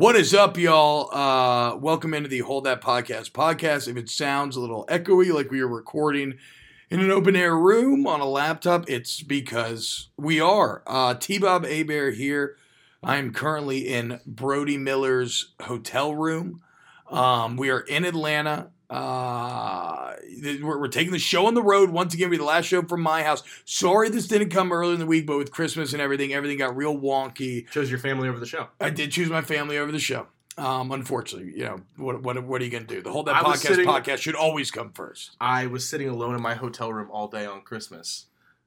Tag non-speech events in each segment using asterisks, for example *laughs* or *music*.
What is up, y'all? Uh, welcome into the Hold That Podcast podcast. If it sounds a little echoey, like we are recording in an open air room on a laptop, it's because we are. Uh, T Bob Hebert here. I am currently in Brody Miller's hotel room. Um, we are in Atlanta. Uh, we're, we're taking the show on the road once again. We're the last show from my house. Sorry this didn't come earlier in the week, but with Christmas and everything, everything got real wonky. Chose your family over the show. I did choose my family over the show. Um, unfortunately, you know what? What, what are you going to do? The whole that I podcast sitting- podcast should always come first. I was sitting alone in my hotel room all day on Christmas,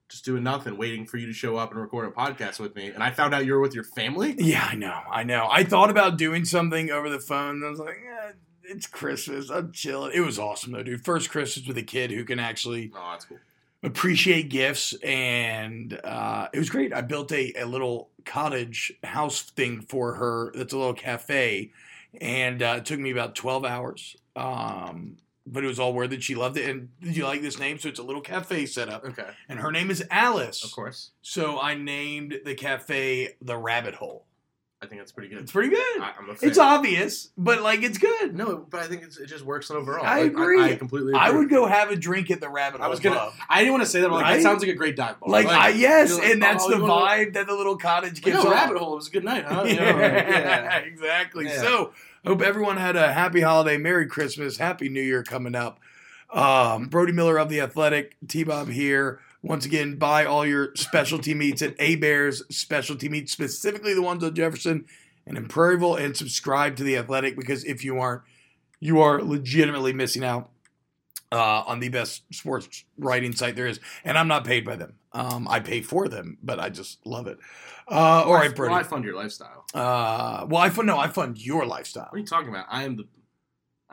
just doing nothing, waiting for you to show up and record a podcast with me. And I found out you were with your family. Yeah, I know, I know. I thought about doing something over the phone. And I was like, eh, it's Christmas. I'm chilling. It was awesome though, dude. First Christmas with a kid who can actually Oh, that's cool. appreciate gifts and uh, it was great i built a, a little cottage house thing for her that's a little cafe and uh, it took me about 12 hours um, but it was all worth it she loved it and did you like this name so it's a little cafe set up Okay, and her name is alice of course. so i named the cafe the rabbit hole I think that's pretty good. it's pretty good I, I'm a fan. it's obvious but like it's good No, but I think it's, it just works overall. I Like, agree. I, completely. Agree. i would go have a drink at the rabbit hole I was gonna. Club. I didn't want to say that. But like, Right? that sounds like a great dive bar. like, I yes, like, and that's oh, the vibe that the little cottage gives off. rabbit hole. It was a good night, huh? *laughs* Yeah, yeah. exactly. Yeah. So, hope everyone had a happy holiday, Merry Christmas, Happy New Year coming up. Um, Brody Miller of the Athletic, T Bob here. Once again, buy all your specialty *laughs* meats at Hebert's Specialty Meats, specifically the ones on Jefferson and in Prairieville, and subscribe to the Athletic because if you aren't, you are legitimately missing out uh, on the best sports writing site there is. And I'm not paid by them. Um, I pay for them, but I just love it. Uh, all Well, right, Brody. Well, I fund your lifestyle. Uh, well, I fund no, I fund your lifestyle. What are you talking about? I am the,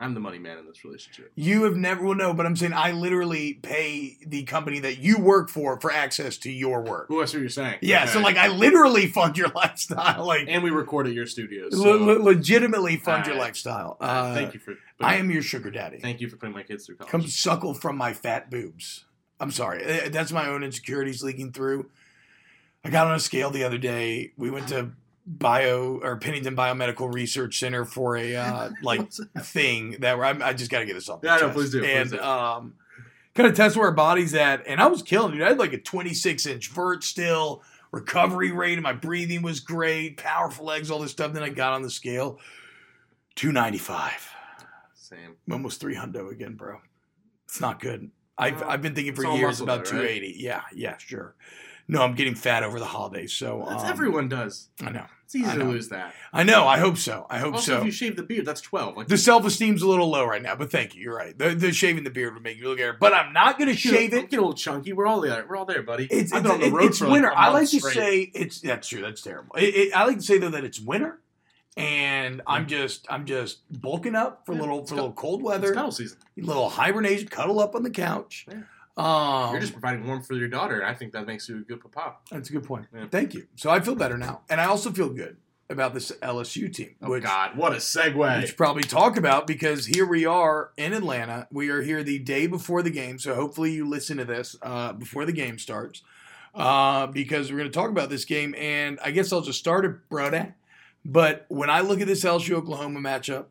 I'm the money man in this relationship. You have never, well, no, but I'm saying I literally pay the company that you work for for access to your work. Who else are you're saying? Yeah, Okay. so like I literally fund your *laughs* lifestyle, like and we record at your studios. So, le- le- legitimately fund your lifestyle. uh, Uh, thank you for. I am your sugar daddy. Thank you for putting my kids through college. Come suckle from my fat boobs. I'm sorry, Uh, that's my own insecurities leaking through. I got on a scale the other day. We went to bio or Pennington Biomedical Research Center for a uh, *laughs* like thing that where I'm, I just got to get this off. Yeah, no, chest. please do, please And do. um, kind of test where our body's at, and I was killing it. I had like a 26 inch vert still. Recovery rate and my breathing was great. Powerful legs, all this stuff. Then I got on the scale, 295 Same. almost 300 again, bro. It's not good. I've I've been thinking for it's years muscle about though, right? 280. Yeah, yeah, sure. No, I'm getting fat over the holidays, so That's um, everyone does. I know, It's easy to lose that. I know. I hope so. I hope Also, so. if you shave the beard, that's twelve. Like the self esteem's a little low right now, but thank you. You're right. The, the shaving the beard would make you look it, but I'm not going to shave it. getting a little chunky. We're all there. We're all there, buddy. It's, I've it's, on the road for like winter. a I like month to say it's that's true. That's terrible. It, it, I like to say though that it's winter, and I'm just I'm just bulking up for Yeah, little for got- little cold weather. It's cuddle season. little hibernation, cuddle up on the couch. Yeah. Um, You're just providing warmth for your daughter, and I think that makes you a good papa. That's a good point. Yeah. Thank you. So I feel better now, and I also feel good about this LSU team, Oh which God, what a segue! we should probably talk about because here we are in Atlanta. We are here the day before the game, so hopefully you listen to this uh, before the game starts, uh, because we're going to talk about this game. And I guess I'll just start it, brother. But when I look at this LSU Oklahoma matchup,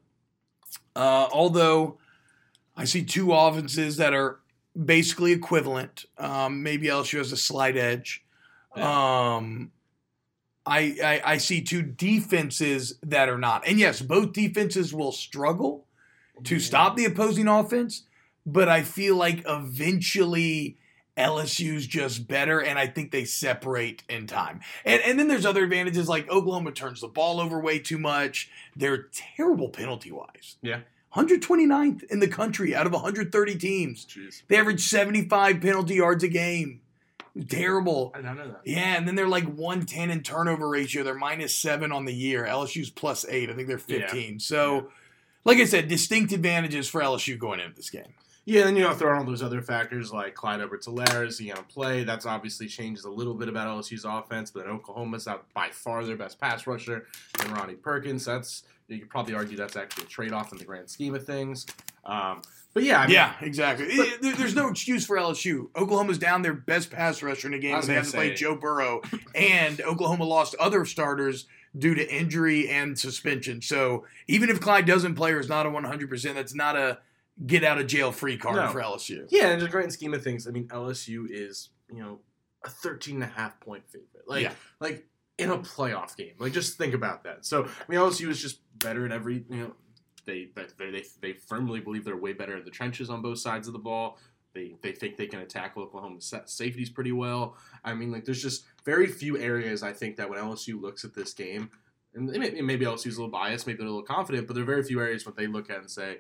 uh, although I see two offenses that are basically equivalent, um, maybe LSU has a slight edge. Um, I, I I see two defenses that are not, and yes, both defenses will struggle to stop the opposing offense, but I feel like eventually LSU's just better, and I think they separate in time. And and then there's other advantages like Oklahoma turns the ball over way too much. They're terrible penalty wise. Yeah. 129th in the country out of 130 teams. Jeez, They average 75 penalty yards a game. Terrible. I did not know that. Yeah, and then they're like 110 in turnover ratio. They're minus seven on the year. LSU's plus eight. I think they're 15. So, like I said, distinct advantages for LSU going into this game. Yeah, then you know throw in all those other factors like Clyde Edwards-Helaire, is he gonna play? That's obviously changes a little bit about LSU's offense, but then Oklahoma's not by far their best pass rusher, and Ronnie Perkins. That's you could probably argue that's actually a trade off in the grand scheme of things. Um, but yeah, I mean, yeah, exactly. There- there's no excuse for LSU. Oklahoma's down their best pass rusher in a game. They haven't played say- Joe Burrow, and Oklahoma lost other starters due to injury and suspension. So even if Clyde doesn't play or is not a 100%, that's not a get out of jail free card No. for LSU. Yeah, in the grand scheme of things, I mean, LSU is, you know, a 13 and a half point favorite. Like, Yeah. like in a playoff game. Like, just think about that. So, I mean, LSU is just better in every, you know, they they, they, they firmly believe they're way better in the trenches on both sides of the ball. They, they think they can attack Oklahoma's safeties pretty well. I mean, like, there's just very few areas I think that when LSU looks at this game, and maybe, maybe LSU's a little biased, maybe they're a little confident, but there are very few areas what they look at and say,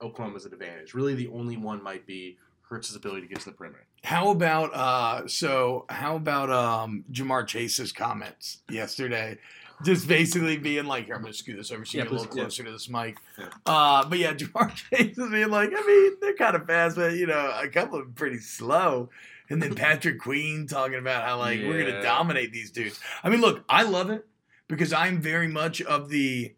Oklahoma's an advantage. Really, the only one might be Hurts' ability to get to the perimeter. How about uh so how about um Ja'Marr Chase's comments yesterday? Just basically being like, here, I'm gonna scoot this over so you Yeah, get a little please, yeah. closer to this mic. Yeah. Uh but yeah, *laughs* Ja'Marr Chase is being like, I mean, they're kind of fast, but you know, a couple of them pretty slow. And then Patrick *laughs* Queen talking about how like we're gonna dominate these dudes. I mean, look, I love it because I'm very much of the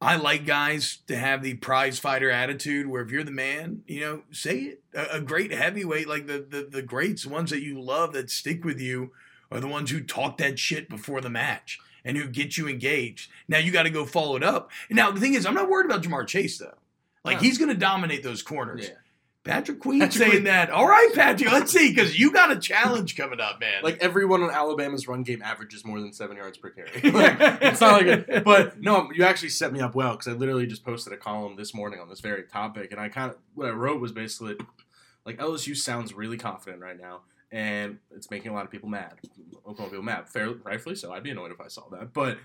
I like guys to have the prize fighter attitude where if you're the man, you know, say it. A, a great heavyweight, like the, the the greats, ones that you love that stick with you, are the ones who talk that shit before the match and who get you engaged. Now you got to go follow it up. Now the thing is, I'm not worried about Ja'Marr Chase though. Like No. he's going to dominate those corners. Yeah. Patrick Queen Patrick saying Queen. that. All right, Patrick, let's see because you got a challenge coming up, man. Like everyone on Alabama's run game averages more than seven yards per carry. *laughs* *laughs* Like, it's not like it, but no, you actually set me up well because I literally just posted a column this morning on this very topic, and I kind of what I wrote was basically like LSU sounds really confident right now, and it's making a lot of people mad. Oklahoma people mad, fair, rightfully so. I'd be annoyed if I saw that, but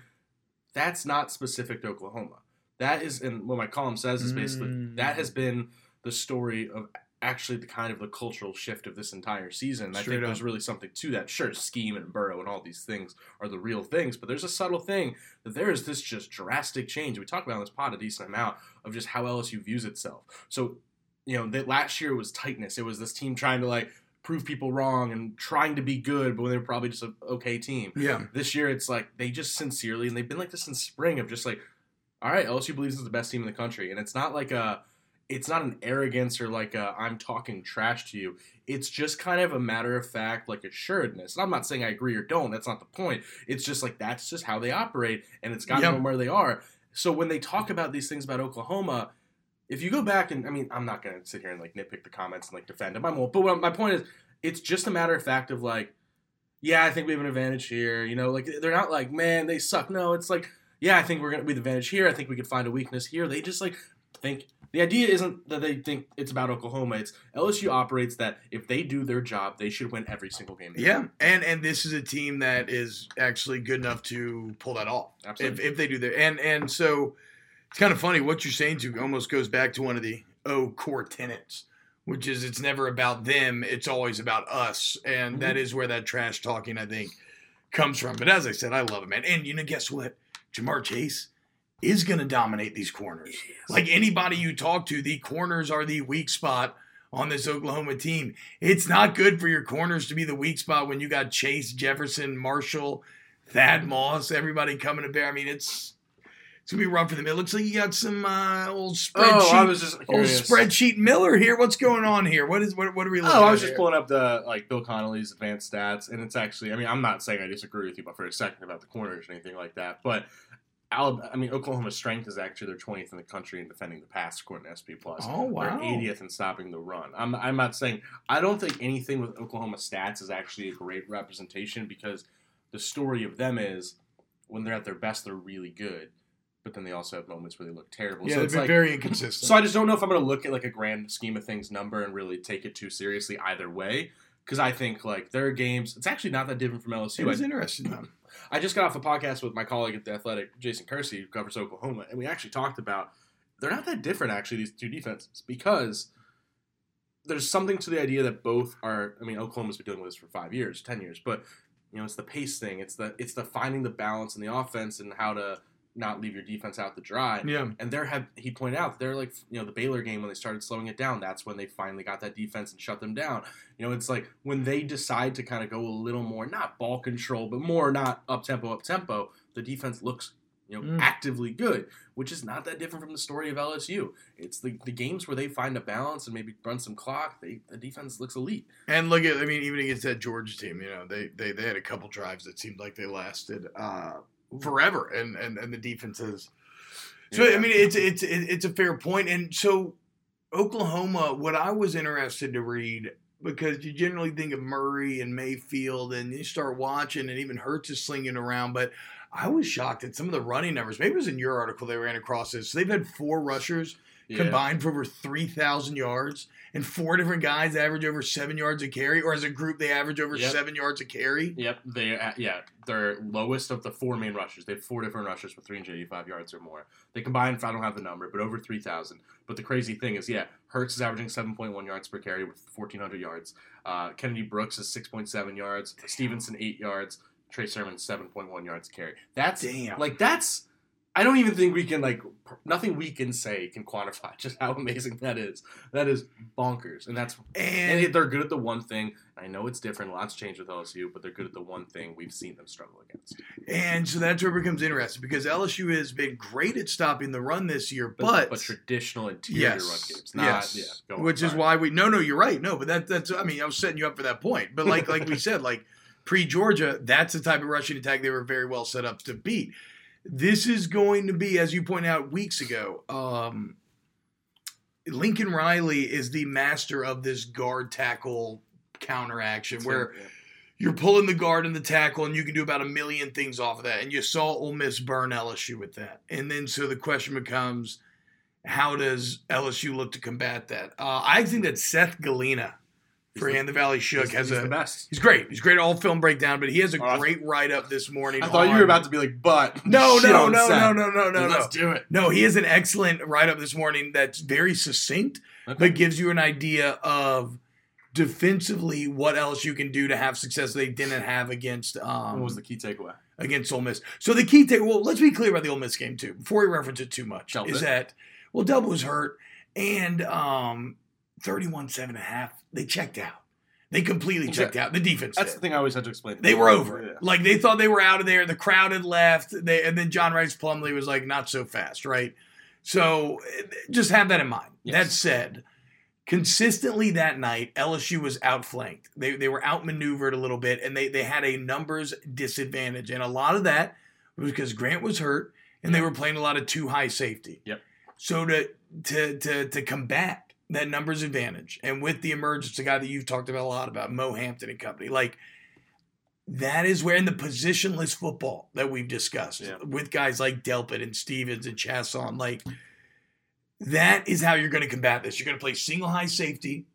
that's not specific to Oklahoma. That is, and what my column says is basically Mm. that has been the story of actually the kind of the cultural shift of this entire season. I think up. there's really something to that. Sure, scheme and Burrow and all these things are the real things, but there's a subtle thing that there is this just drastic change. We talk about in this pod a decent amount of just how LSU views itself. So, you know, that last year was tightness. It was this team trying to like prove people wrong and trying to be good, but when they were probably just an okay team. yeah, This year, it's like they just sincerely, and they've been like this in spring of just like, all right, LSU believes it's the best team in the country, and it's not like a, it's not an arrogance or like a I'm talking trash to you. It's just kind of a matter of fact, like assuredness. And I'm not saying I agree or don't. That's not the point. It's just like that's just how they operate, and it's gotten Yep. them where they are. So when they talk about these things about Oklahoma, if you go back and I mean, I'm not gonna sit here and like nitpick the comments and like defend them. I won't. But my point is, it's just a matter of fact of like, yeah, I think we have an advantage here. You know, like they're not like, man, they suck. No, it's like, yeah, I think we're gonna be the advantage here. I think we could find a weakness here. They just like think the idea isn't that they think it's about Oklahoma. It's LSU operates that if they do their job, they should win every single game. yeah, play. and and this is a team that is actually good enough to pull that off. if, absolutely. if they do their and and so it's kind of funny what you're saying to almost goes back to one of the O core tenets, which is it's never about them, it's always about us, and that mm-hmm. is where that trash talking I think comes from. But as I said, I love it, man. And you know, guess what? Ja'Marr Chase is going to dominate these corners. Like anybody you talk to, the corners are the weak spot on this Oklahoma team. It's not good for your corners to be the weak spot when you got Chase, Jefferson, Marshall, Thad Moss, everybody coming to bear. I mean, it's it's gonna be rough for them. It looks like you got some uh, old spreadsheet, oh, I was just old spreadsheet Miller here. What's going on here? What is what? What are we looking Oh, I was just here? pulling up the like Bill Connelly's advanced stats, and it's actually. I mean, I'm not saying I disagree with you, but for a second about the corners or anything like that. But Alabama, I mean, Oklahoma's strength is actually they're 20th in the country in defending the pass, according to SP Plus. Oh wow! They're 80th in stopping the run. I'm, I'm not saying I don't think anything with Oklahoma stats is actually a great representation because the story of them is when they're at their best, they're really good, but then they also have moments where they look terrible. Yeah, so they've it's been like very inconsistent. so I just don't know if I'm going to look at like a grand scheme of things number and really take it too seriously either way. Because I think like there are games. It's actually not that different from LSU. it was I, interesting though. I just got off a podcast with my colleague at the Athletic, Jason Kersey, who covers Oklahoma, and we actually talked about they're not that different actually these two defenses because there's something to the idea that both are. I mean, Oklahoma's been dealing with this for five years, ten years, but you know, it's the pace thing. It's the it's the finding the balance in the offense and how to not leave your defense out to dry. Yeah, And there have he pointed out they're like you know the Baylor game when they started slowing it down. That's when they finally got that defense and shut them down. You know, it's like when they decide to kind of go a little more not ball control, but more not up tempo, up tempo. The defense looks you know Mm. actively good, which is not that different from the story of LSU. It's the the games where they find a balance and maybe run some clock. They the defense looks elite. and look at I mean, even against that Georgia team, you know, they they they had a couple drives that seemed like they lasted uh, forever, and and, and the defenses. So Yeah. I mean, it's it's it's a fair point, and so Oklahoma. What I was interested to read because you generally think of Murray and Mayfield, and you start watching, and even Hurts is slinging around, but. I was shocked at some of the running numbers. Maybe it was in your article they ran across this. So they've had four rushers Yeah. combined for over 3,000 yards, and four different guys average over seven yards a carry, or as a group, they average over Yep. seven yards a carry. Yep, they uh, yeah they're lowest of the four main rushers. They have four different rushers with 385 yards or more. They combine, I don't have the number, but over 3,000. But the crazy thing is, yeah, Hurts is averaging 7.1 yards per carry with 1,400 yards. Uh, Kennedy Brooks is 6.7 yards. Stevenson eight yards. Trey Sermon 7.1 yards a carry. That's Damn. like that's. I don't even think we can like nothing we can say can quantify just how *laughs* amazing that is. That is bonkers, and that's And and they're good at the one thing. I know it's different. Lots changed with LSU, but they're good at the one thing we've seen them struggle against. and so that's where it becomes interesting because LSU has been great at stopping the run this year, But but, but, traditional interior yes, run games, not yes, yeah. Go on, which is sorry. why we no no you're right no but that that's I mean I was setting you up for that point but like like we *laughs* said like pre Georgia that's the type of rushing attack they were very well set up to beat. This is going to be as you pointed out weeks ago. Um, Lincoln Riley is the master of this guard tackle counteraction It's where him, yeah. you're pulling the guard and the tackle, and you can do about a million things off of that. And you saw Ole Miss burn LSU with that. And then so the question becomes, how does LSU look to combat that? Uh, I think that Seth Galina for He's the- And the Valley Shook he's, has he's a. the best. He's great. He's great at all film breakdown, but he has a Oh, great write up this morning. I thought you were about to be like, but *laughs* No, no, no, no, no, no, no, no. Let's do it. No, he has an excellent write up this morning that's very succinct, Okay. but gives you an idea of defensively what else you can do to have success they didn't have against um, what was the key takeaway? against Ole Miss. So the key take well, let's be clear about the Ole Miss game too, before we reference it too much. Delpit. Is that well Delp was hurt and um 31 7 and a half, they checked out. They completely Yeah. checked out. The defense That's did. the thing I always had to explain. They were over. Yeah. Like they thought they were out of there. The crowd had left. They and then John Rhys Plumlee was like, not so fast, right? So just have that in mind. Yes. That said, consistently that night, LSU was outflanked. They they were outmaneuvered a little bit, and they they had a numbers disadvantage, and a lot of that was because Grant was hurt, and they were playing a lot of two high safety. Yep. So to to to to combat that numbers advantage, and with the emergence, a guy that you've talked about a lot about, Mo Hampton and company, like that is where in the positionless football that we've discussed Yeah. with guys like Delpit and Stevens and Chaisson, like that is how you're going to combat this. You're going to play single high safety.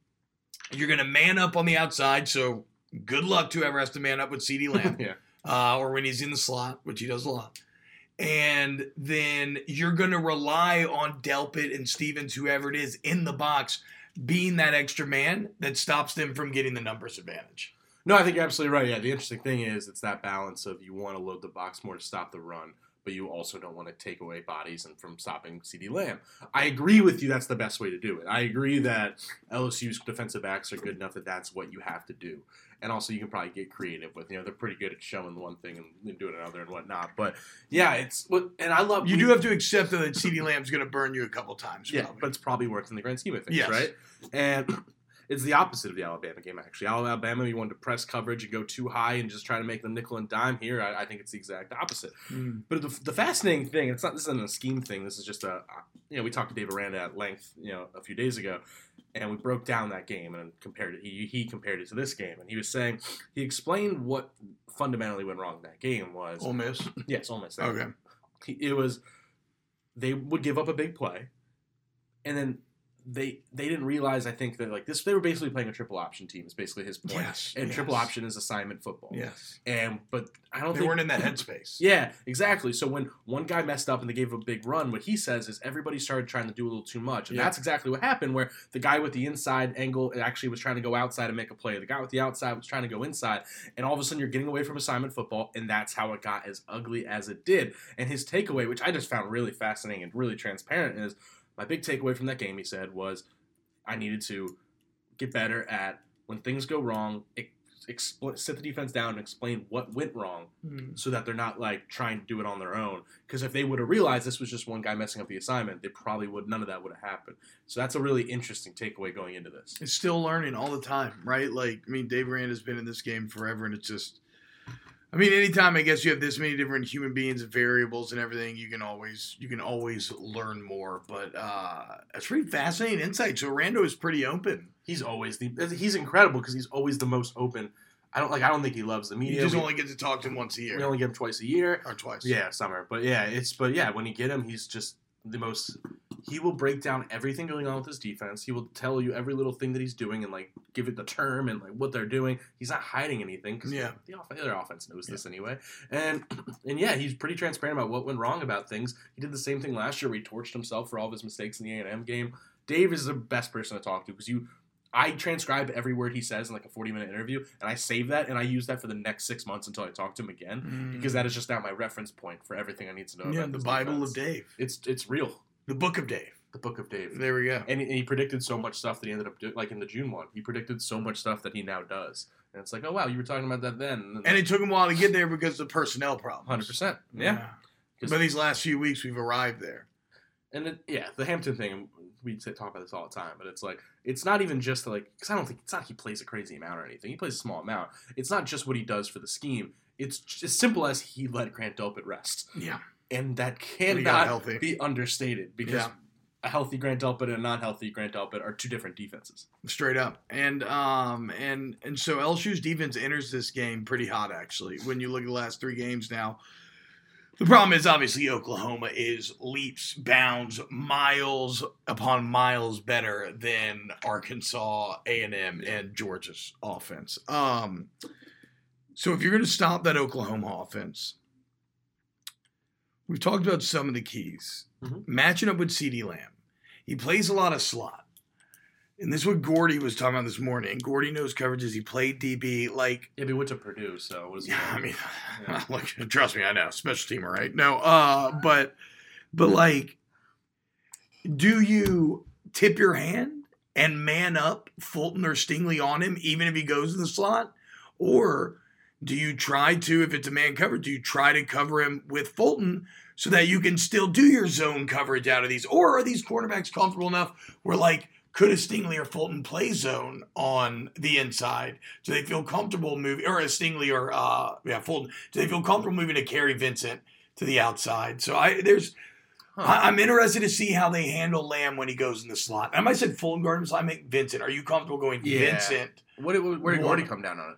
You're going to man up on the outside. So good luck to whoever has to man up with CeeDee Lamb *laughs* yeah. uh, or when he's in the slot, which he does a lot. And then you're going to rely on Delpit and Stevens, whoever it is, in the box, being that extra man that stops them from getting the numbers advantage. No, I think you're absolutely right. Yeah, the interesting thing is it's that balance of you want to load the box more to stop the run, but you also don't want to take away bodies and from stopping CeeDee Lamb. I agree with you. That's the best way to do it. I agree that LSU's defensive backs are good enough that that's what you have to do. And also, you can probably get creative with. You know, they're pretty good at showing one thing and doing another and whatnot. But yeah, it's what. And I love You do have to accept that CeeDee Lamb's *laughs* going to burn you a couple times. yeah, probably. but it's probably worked in the grand scheme of things, Yes. right? And *clears throat* it's the opposite of the Alabama game, actually. Alabama, you want to press coverage and go two high and just try to make them nickel and dime. Here, I, I think it's the exact opposite. Mm. But the, the fascinating thing, it's not this isn't a scheme thing. This is just a you know we talked to Dave Aranda at length you know a few days ago, and we broke down that game and compared it. He he compared it to this game, and he was saying he explained what fundamentally went wrong in that game was Ole Miss. yes almost Okay. he, it was they would give up a big play, and then they they didn't realize I think that like this they were basically playing a triple option team is basically his point. Yes, and yes. triple option is assignment football. Yes. And but I don't They think weren't in that headspace. *laughs* yeah, exactly. So when one guy messed up and they gave a big run, what he says is everybody started trying to do a little too much. And Yeah. that's exactly what happened where the guy with the inside angle actually was trying to go outside and make a play. The guy with the outside was trying to go inside. And all of a sudden you're getting away from assignment football, and that's how it got as ugly as it did. And his takeaway, which I just found really fascinating and really transparent, is my big takeaway from that game, he said, was I needed to get better at when things go wrong, ex- expl- sit the defense down and explain what went wrong Mm. so that they're not like trying to do it on their own. Because if they would have realized this was just one guy messing up the assignment, they probably would none of that would have happened. So that's a really interesting takeaway going into this. It's still learning all the time, right? Like, I mean, Dave Aranda has been in this game forever, and it's just, I mean, anytime I guess you have this many different human beings and variables and everything, you can always you can always learn more. But uh that's pretty fascinating insight. So Aranda is pretty open. He's always the he's incredible because he's always the most open. I don't like. I don't think he loves the You media. just we, only get to talk to him once a year. we only get him twice a year. or twice. Yeah, summer. But yeah, it's but yeah, when you get him, he's just the most. He will break down everything going on with his defense. He will tell you every little thing that he's doing and like give it the term and like what they're doing. He's not hiding anything because Yeah. the, off- their offense knows this anyway. And *clears throat* and yeah, he's pretty transparent about what went wrong about things. He did the same thing last year. where he torched himself for all of his mistakes in the A and M game. Dave is the best person to talk to because you. I transcribe every word he says in like a 40 minute interview, and I save that and I use that for the next six months until I talk to him again Mm. because that is just now my reference point for everything I need to know. yeah, about the Bible defense. of Dave, It's it's real. The Book of Dave. The book of Dave. There we go. And, he- and he predicted so much stuff that he ended up doing, like in the June one. He predicted so much stuff that he now does, and it's like, oh wow, you were talking about that then. And it took him a while to get there because of the personnel problems. hundred percent, yeah. But these last few weeks, we've arrived there. And it, yeah, the Hampton thing, we talk about this all the time, but it's like it's not even just like because I don't think it's not he plays a crazy amount or anything. He plays a small amount. It's not just what he does for the scheme. It's as simple as he let Grant Dope Delpit rest, Yeah. And that cannot be understated because Yeah. a healthy Grant Delpit and a non-healthy Grant Delpit are two different defenses. Straight up. And um and and so LSU's defense enters this game pretty hot actually. When you look at the last three games now. The problem is obviously Oklahoma is leaps, bounds, miles upon miles better than Arkansas, A&M, and Georgia's offense. Um, so if you're going to stop that Oklahoma offense, we've talked about some of the keys. Mhm. Matching up with CD Lamb, he plays a lot of slot. And this is what Gordy was talking about this morning. Gordy knows coverages. He played DB. Like, Yeah, but he went to Purdue, so what is yeah, I mean, Yeah. *laughs* look, trust me, I know. Special teamer, right? No, uh, but, but like, do you tip your hand and man up Fulton or Stingley on him, even if he goes in the slot? Or do you try to, if it's a man cover, do you try to cover him with Fulton so that you can still do your zone coverage out of these? Or are these cornerbacks comfortable enough where, like, could a Stingley or Fulton play zone on the inside? Do they feel comfortable moving, or a Stingley or uh, yeah Fulton? Do they feel comfortable moving to carry Vincent to the outside? So I there's I, I'm interested to see how they handle Lamb when he goes in the slot. I might said Fulton guard him, so I make Vincent. Are you comfortable going Yeah. Vincent? What did, where did Gordy come down on it?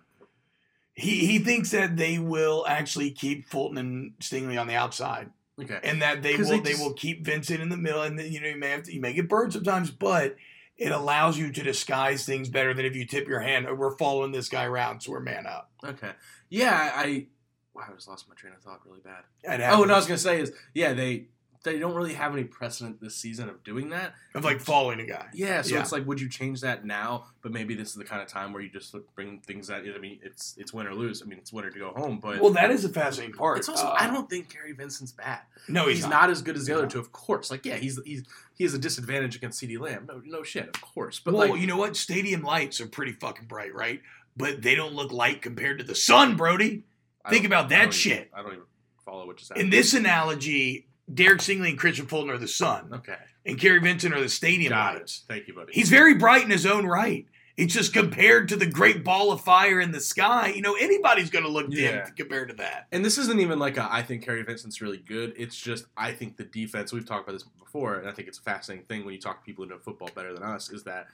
He he thinks that they will actually keep Fulton and Stingley on the outside. Okay. and that they will they they, will keep Vincent in the middle, and then you know you may have to you may get burned sometimes, but it allows you to disguise things better than if you tip your hand. "Oh, We're following this guy around, so we're man up. Okay. Yeah, I. Wow, I just lost my train of thought really bad. Oh, what I was gonna say is, yeah, they they don't really have any precedent this season of doing that. of like following a guy. Yeah, so Yeah. it's like, would you change that now? But maybe this is the kind of time where you just bring things that I mean, it's it's win or lose. I mean, it's win or to go home. But Well, that is a fascinating part. it's also Uh, I don't think Kary Vincent's bad. no, He's, he's, not. as good as the other two, of course. Like, yeah, he's he's he has a disadvantage against CeeDee Lamb. No, no shit, of course. But well, like, you know what? Stadium lights are pretty fucking bright, right? But they don't look light compared to the sun, Brody. I think about that even- shit. I don't even follow what just happened. In this analogy, Derek Stingley and Kristian Fulton are the sun, Okay, and Kary Vincent are the stadium got lights. it. Thank you, buddy. He's very bright in his own right. It's just compared to the great ball of fire in the sky. You know, anybody's going to look dim compared to that. And this isn't even like a, I think Kary Vincent's really good. It's just I think the defense. We've talked about this before, and I think it's a fascinating thing when you talk to people who know football better than us. Is that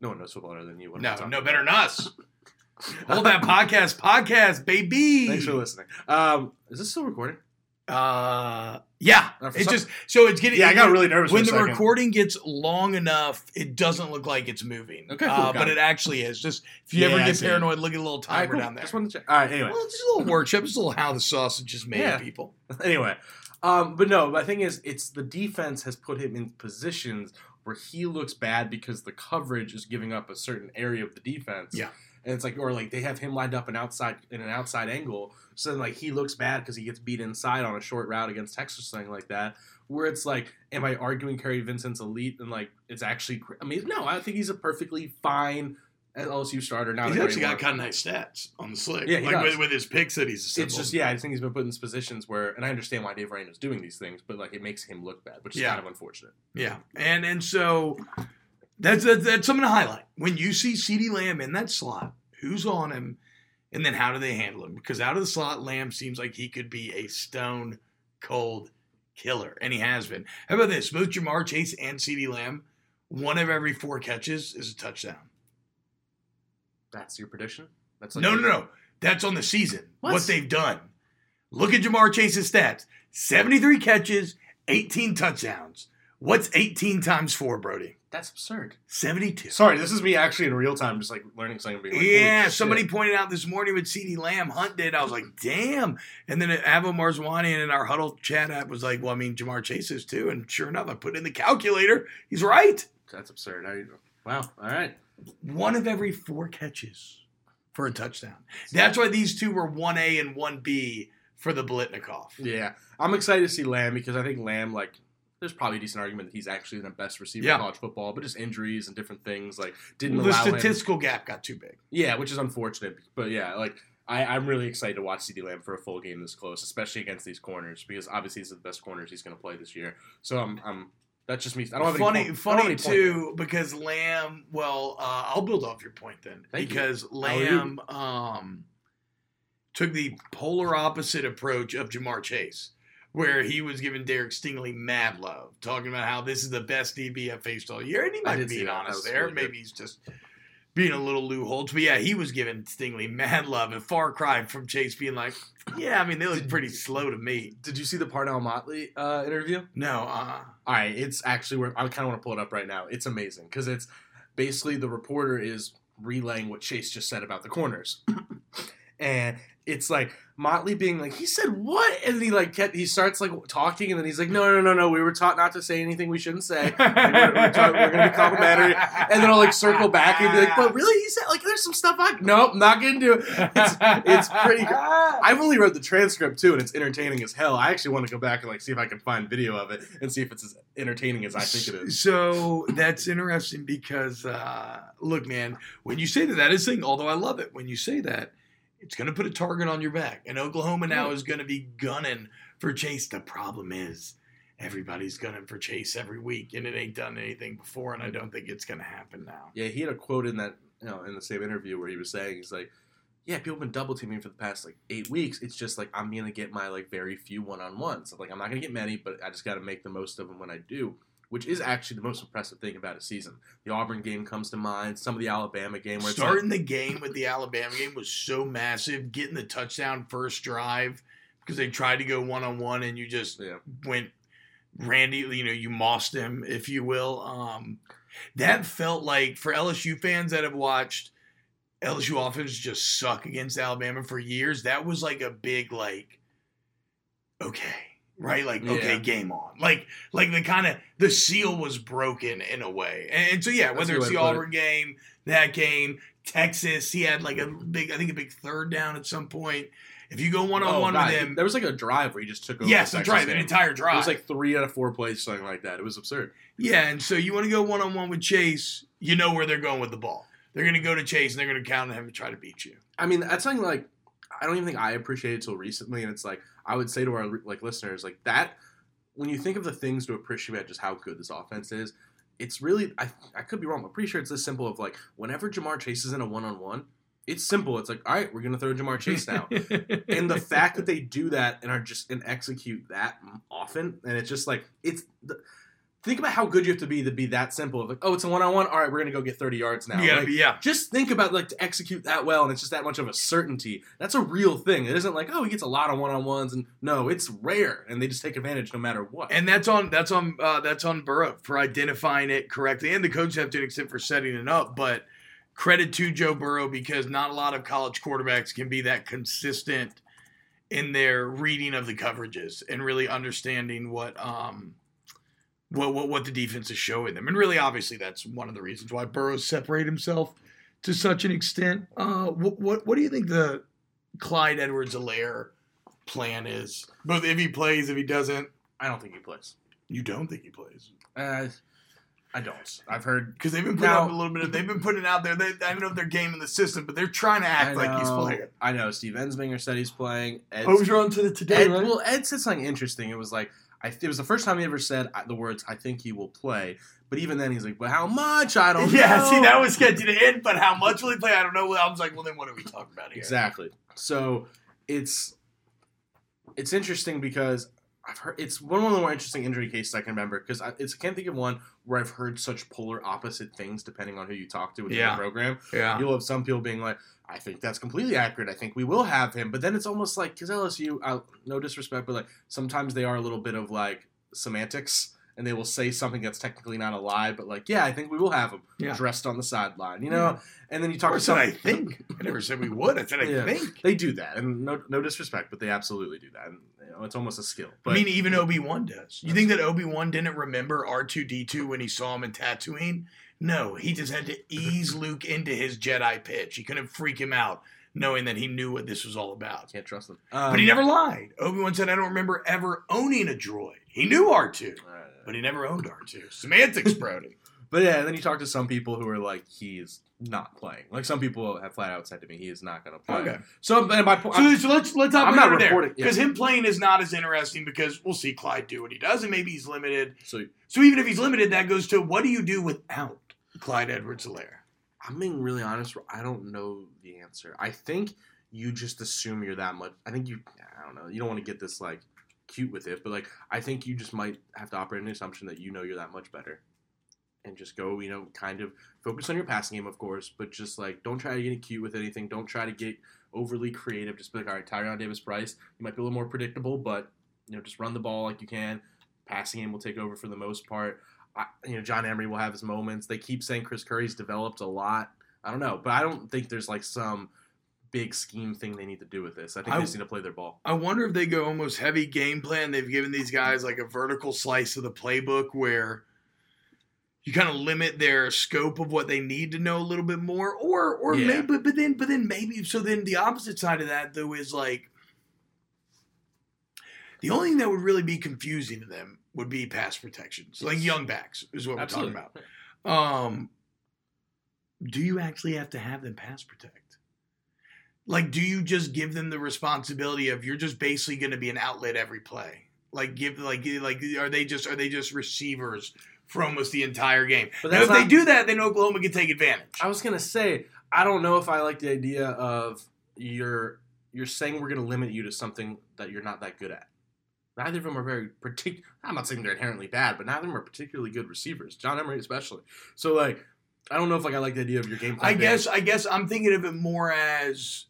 no one knows football better than you? What No, no better than us. *laughs* Hold that podcast, podcast, baby. Thanks for listening. Um, is this still recording? Uh, yeah. It's some- just so it's getting. Yeah, I got really nervous when the second. recording gets long enough, it doesn't look like it's moving. Okay, cool, uh, but it. it actually is. Just if you Yeah, ever get paranoid, look at a little All right, timer cool. down there. Just wanted to check. All right. Anyway, Well, it's just a little workshop. It's a little how the sausage is made, Yeah. people. *laughs* anyway, um, but no, my thing is, it's the defense has put him in positions where he looks bad because the coverage is giving up a certain area of the defense. Yeah. And it's like, or like they have him lined up an outside in an outside angle, so then like he looks bad because he gets beat inside on a short route against Texas or something like that. Where it's like, am I arguing Kary Vincent's elite and like it's actually? I mean, no, I think he's a perfectly fine LSU starter. now. He's actually got kind of nice stats on the slick. Yeah, like with, with his picks that he's assembled. It's just yeah, I think he's been put in positions where, and I understand why Dave Aranda is doing these things, but like it makes him look bad, which is Yeah. kind of unfortunate. Yeah, and and so that's that's, that's something to highlight when you see CeeDee Lamb in that slot. Who's on him? And then how do they handle him? Because out of the slot, Lamb seems like he could be a stone cold killer, and he has been. How about this? Both Ja'Marr Chase and CeeDee Lamb, one of every four catches is a touchdown. That's your prediction? That's no, no, no. That's on the season. What? what they've done. Look at Ja'Marr Chase's stats 73 catches, 18 touchdowns. What's 18 times 4, Brody? That's absurd. 72. Sorry, this is me actually in real time, just like learning something. Being like, yeah, somebody shit. pointed out this morning with CeeDee Lamb, Hunt did. I was like, *laughs* damn. And then Avo Marzwani in our huddle chat app was like, well, I mean, Ja'Marr Chase is too. And sure enough, I put in the calculator. He's right. That's absurd. I, wow. All right. One of every four catches for a touchdown. That's why these two were 1A and 1B for the Biletnikoff. Yeah. I'm excited to see Lamb because I think Lamb, like, there's probably a decent argument that he's actually the best receiver yeah. in college football, but just injuries and different things like didn't well, the statistical him. gap got too big. Yeah, which is unfortunate. But yeah, like I, I'm really excited to watch CeeDee Lamb for a full game this close, especially against these corners because obviously he's the best corners he's going to play this year. So I'm, I'm that's just me. I don't have funny, any, funny too because Lamb. Well, uh, I'll build off your point then Thank because you. Lamb um, took the polar opposite approach of Ja'Marr Chase where he was giving Derek Stingley mad love, talking about how this is the best DB I've faced all year. And he might be honest there. Really Maybe he's just being a little Lou Holtz. But yeah, he was giving Stingley mad love and far cry from Chase being like, yeah, I mean, they look pretty slow to me. Did you see the Parnell Motley uh, interview? No. Uh, all right. It's actually where I kind of want to pull it up right now. It's amazing because it's basically the reporter is relaying what Chase just said about the corners. *clears throat* and it's like Motley being like, he said what? And he like kept, he starts like talking, and then he's like, no, no, no, no, we were taught not to say anything we shouldn't say. we're, we're, we're, gonna be complimentary, and then I'll like circle back and be like, but really, he said like, there's some stuff I nope, not gonna do it. It's, it's pretty. I've only read the transcript too, and it's entertaining as hell. I actually want to go back and like see if I can find video of it and see if it's as entertaining as I think it is. So that's interesting because uh, look, man, when you say that, that is thing. Although I love it when you say that it's going to put a target on your back. And Oklahoma now is going to be gunning for Chase. The problem is everybody's gunning for Chase every week, and it ain't done anything before, and I don't think it's going to happen now. Yeah, he had a quote in that, you know, in the same interview where he was saying, he's like, yeah, people have been double teaming for the past like eight weeks. It's just like I'm gonna get my like very few one on ones. Like I'm not gonna get many, but I just got to make the most of them when I do which is actually the most impressive thing about a season. The Auburn game comes to mind. Some of the Alabama game where starting like, the game with the Alabama game was so massive. Getting the touchdown first drive because they tried to go one on one and you just yeah. went Randy. You know, you mossed him, if you will. Um, that felt like for LSU fans that have watched LSU offense just suck against Alabama for years. That was like a big like, okay right? Like, yeah. okay, game on. Like, like the kind of the seal was broken in a way. And, and so yeah, whether it's the Auburn it. game, that game, Texas, he had like a big, I think a big third down at some point. If you go one on oh, one with him, there was like a drive where he just took over. Yes, a drive, an entire drive. It was like three out of four plays, something like that. It was absurd. Yeah, and so you want to go one on one with Chase, you know where they're going with the ball. They're going to go to Chase and they're going to count on him and try to beat you. I mean, that's something like I don't even think I appreciated until recently, and it's like I would say to our like listeners, like that. When you think of the things to appreciate about just how good this offense is, it's really I I could be wrong. I'm pretty sure it's this simple of like whenever Ja'Marr Chase is in a one on one, it's simple. It's like all right, we're gonna throw Ja'Marr Chase now, *laughs* and the fact that they do that and are just and execute that often, and it's just like it's. The, think about how good you have to be to be that simple. Like, oh, it's a one on one. All right, we're gonna go get thirty yards now. Yeah, like, yeah. Just think about like to execute that well, and it's just that much of a certainty. That's a real thing. It isn't like oh, he gets a lot of one on ones, and no, it's rare, and they just take advantage no matter what. And that's on that's on uh, that's on Burrow for identifying it correctly, and the coaches have to accept for setting it up, but. Credit to Joe Burrow because not a lot of college quarterbacks can be that consistent in their reading of the coverages and really understanding what um, what, what what the defense is showing them, and really, obviously, that's one of the reasons why Burrows separate himself to such an extent. Uh, what, what what do you think the Clyde Edwards-Helaire plan is? Both if he plays, if he doesn't. I don't think he plays. You don't think he plays? Uh, I don't. I've heard because they've been putting now, out a little bit of. They've been putting it out there. They, I don't know if they're gaming the system, but they're trying to act like he's playing. I know. Steve Ensminger said he's playing. Ed's, oh, you're on to the today, Ed, right? Well, Ed said something interesting. It was like I, it was the first time he ever said uh, the words, I think he will play. But even then, he's like, but how much? I don't *laughs* yeah, know. Yeah, see, that was sketchy to end, but how much will he play? I don't know. I was like, well, then what are we talking about here? Exactly. So it's it's interesting because I've heard it's one of the more interesting injury cases I can remember because I, it's I can't think of one where I've heard such polar opposite things depending on who you talk to within Yeah. the program. Yeah. You'll have some people being like, "I think that's completely accurate. I think we will have him," but then it's almost like because LSU, I, no disrespect, but like sometimes they are a little bit of like semantics. And they will say something that's technically not a lie, but like, yeah, I think we will have him Yeah. dressed on the sideline, you know. And then you talk Or to said. I think. I never said we would. I said I Yeah. think. They do that, and no, no disrespect, but they absolutely do that. And you know, it's almost a skill. But I mean, even Obi Wan does. You think that Obi Wan didn't remember R two D two when he saw him in Tatooine? No, he just had to ease *laughs* Luke into his Jedi pitch. He couldn't freak him out, knowing that he knew what this was all about. can't trust them. But he um, never lied. Obi Wan said, "I don't remember ever owning a droid." He knew R two, but he never owned R two. Semantics, Brody. *laughs* But yeah, and then you talk to some people who are like, he's not playing. Like some people have flat out said to me, he is not going to play. Okay. So, and my point, So, so let's let's I'm not over there reporting- yeah. because him playing is not as interesting because we'll see Clyde do what he does and maybe he's limited. so So even if he's limited, that goes to what do you do without Clyde Edwards-Helaire? I'm being really honest. I don't know the answer. I think you just assume you're that much. I think you. I don't know. You don't want to get this like cute with it, but like I think you just might have to operate the assumption that you know you're that much better, and just go. You know, kind of focus on your passing game, of course, but just like don't try to get cute with anything. Don't try to get overly creative. Just be like, all right, Tyrion Davis Price. You might be a little more predictable, but you know, just run the ball like you can. Passing game will take over for the most part. I, you know, John Emery will have his moments. They keep saying Chris Curry's developed a lot. I don't know, but I don't think there's like some big scheme thing they need to do with this. I think I- they just need to play their ball. I wonder if they go almost heavy game plan. They've given these guys like a vertical slice of the playbook where you kind of limit their scope of what they need to know a little bit more, or or Yeah. maybe, but, but then but then maybe so then the opposite side of that though is like the only thing that would really be confusing to them would be pass protections, like young backs is what we're talking about. Um, do you actually have to have them pass protect? Like, do you just give them the responsibility of you're just basically going to be an outlet every play? Like, give like like are they just are they just receivers for almost the entire game? But if they do that, then Oklahoma can take advantage. I was gonna say I don't know if I like the idea of you're you're saying we're gonna limit you to something that you're not that good at. Neither of them are very particular. I'm not saying they're inherently bad, but neither of them are particularly good receivers. John Emery especially. So like, I don't know if like I like the idea of your game plan. I guess I guess I'm thinking of it more as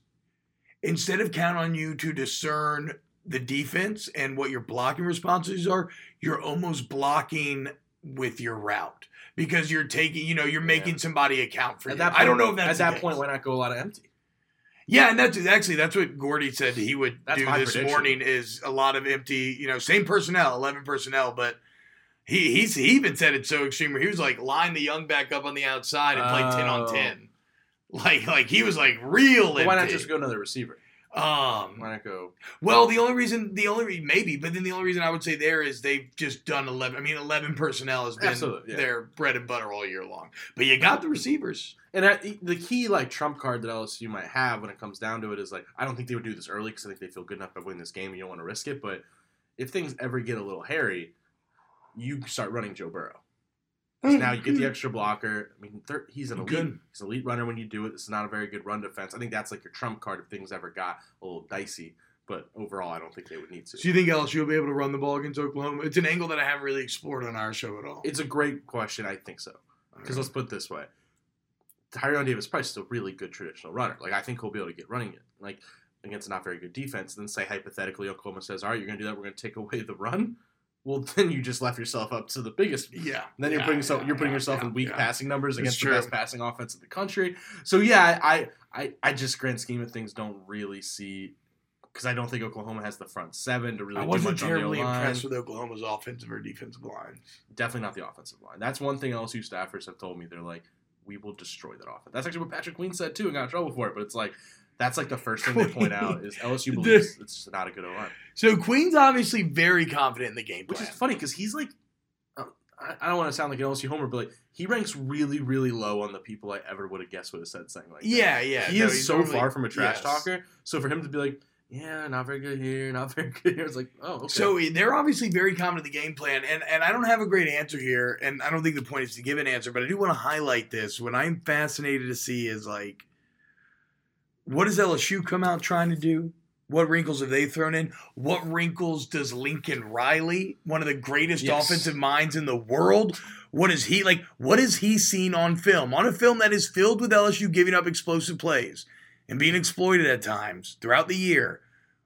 instead of count on you to discern the defense and what your blocking responses are, you're almost blocking with your route because you're taking, you know, you're making Yeah. somebody account for at you. that I don't know if that's at that point why not go a lot of empty. Yeah, and that's actually that's what Gordy said he would That's do this prediction. morning is a lot of empty, you know, same personnel, eleven personnel, but he he's he even said it so extreme where he was like line the young back up on the outside and play ten on Oh. ten. *laughs* Like like he was like real why not just go another receiver? um Why not go? well the only reason the only re- maybe but then the only reason I would say there is they've just done eleven I mean eleven personnel has been yeah. their bread and butter all year long. But you got the receivers. And I, the key like trump card that LSU might have when it comes down to it is like I don't think they would do this early because I think they feel good enough by winning this game. and You don't want to risk it, but if things ever get a little hairy, you start running Joe Burrow. 'Cause now you get the mm-hmm. extra blocker. I mean, thir- he's an elite. Good. He's an elite runner when you do it. This is not a very good run defense. I think that's like your trump card if things ever got a little dicey. But overall, I don't think they would need to. So you think LSU will be able to run the ball against Oklahoma? It's an angle that I haven't really explored on our show at all. It's a great question. I think so. Because let's put it this way: Tyrion Davis Price is a really good traditional runner. Like I think he'll be able to get running it. Like against a not very good defense. Then say hypothetically Oklahoma says, "All right, you're going to do that. We're going to take away the run." Well, *laughs* then you just left yourself up to the biggest. yeah. Then you're putting yourself yeah, you're putting yeah, yourself yeah, in weak yeah. passing numbers against the best passing offense in the country. So yeah, I I I just grand scheme of things don't really see because I don't think Oklahoma has the front seven to really I wasn't much on terribly the impressed with Oklahoma's offensive or defensive line. Definitely not the offensive line. That's one thing LSU staffers have told me. They're like, we will destroy that offense. That's actually what Patrick Queen said too, and got in trouble for it. But it's like, that's like the first thing they point out is LSU *laughs* believes it's not a good O line, So Queen's obviously very confident in the game plan. which is funny because he's like, uh, I, don't want to sound like an LSU homer, but like he ranks really, really low on the people I ever would have guessed would have said something like that. yeah, yeah. he no, is so far from a trash yes. talker. So for him to be like, yeah, not very good here, not very good here. It's like, oh, okay. So they're obviously very common in the game plan, and and I don't have a great answer here, and I don't think the point is to give an answer, but I do want to highlight this. What I'm fascinated to see is like, what does LSU come out trying to do? What wrinkles have they thrown in? What wrinkles does Lincoln Riley, one of the greatest Yes. offensive minds in the world, what is he like? What has he seen on film? On a film that is filled with LSU giving up explosive plays and being exploited at times throughout the year.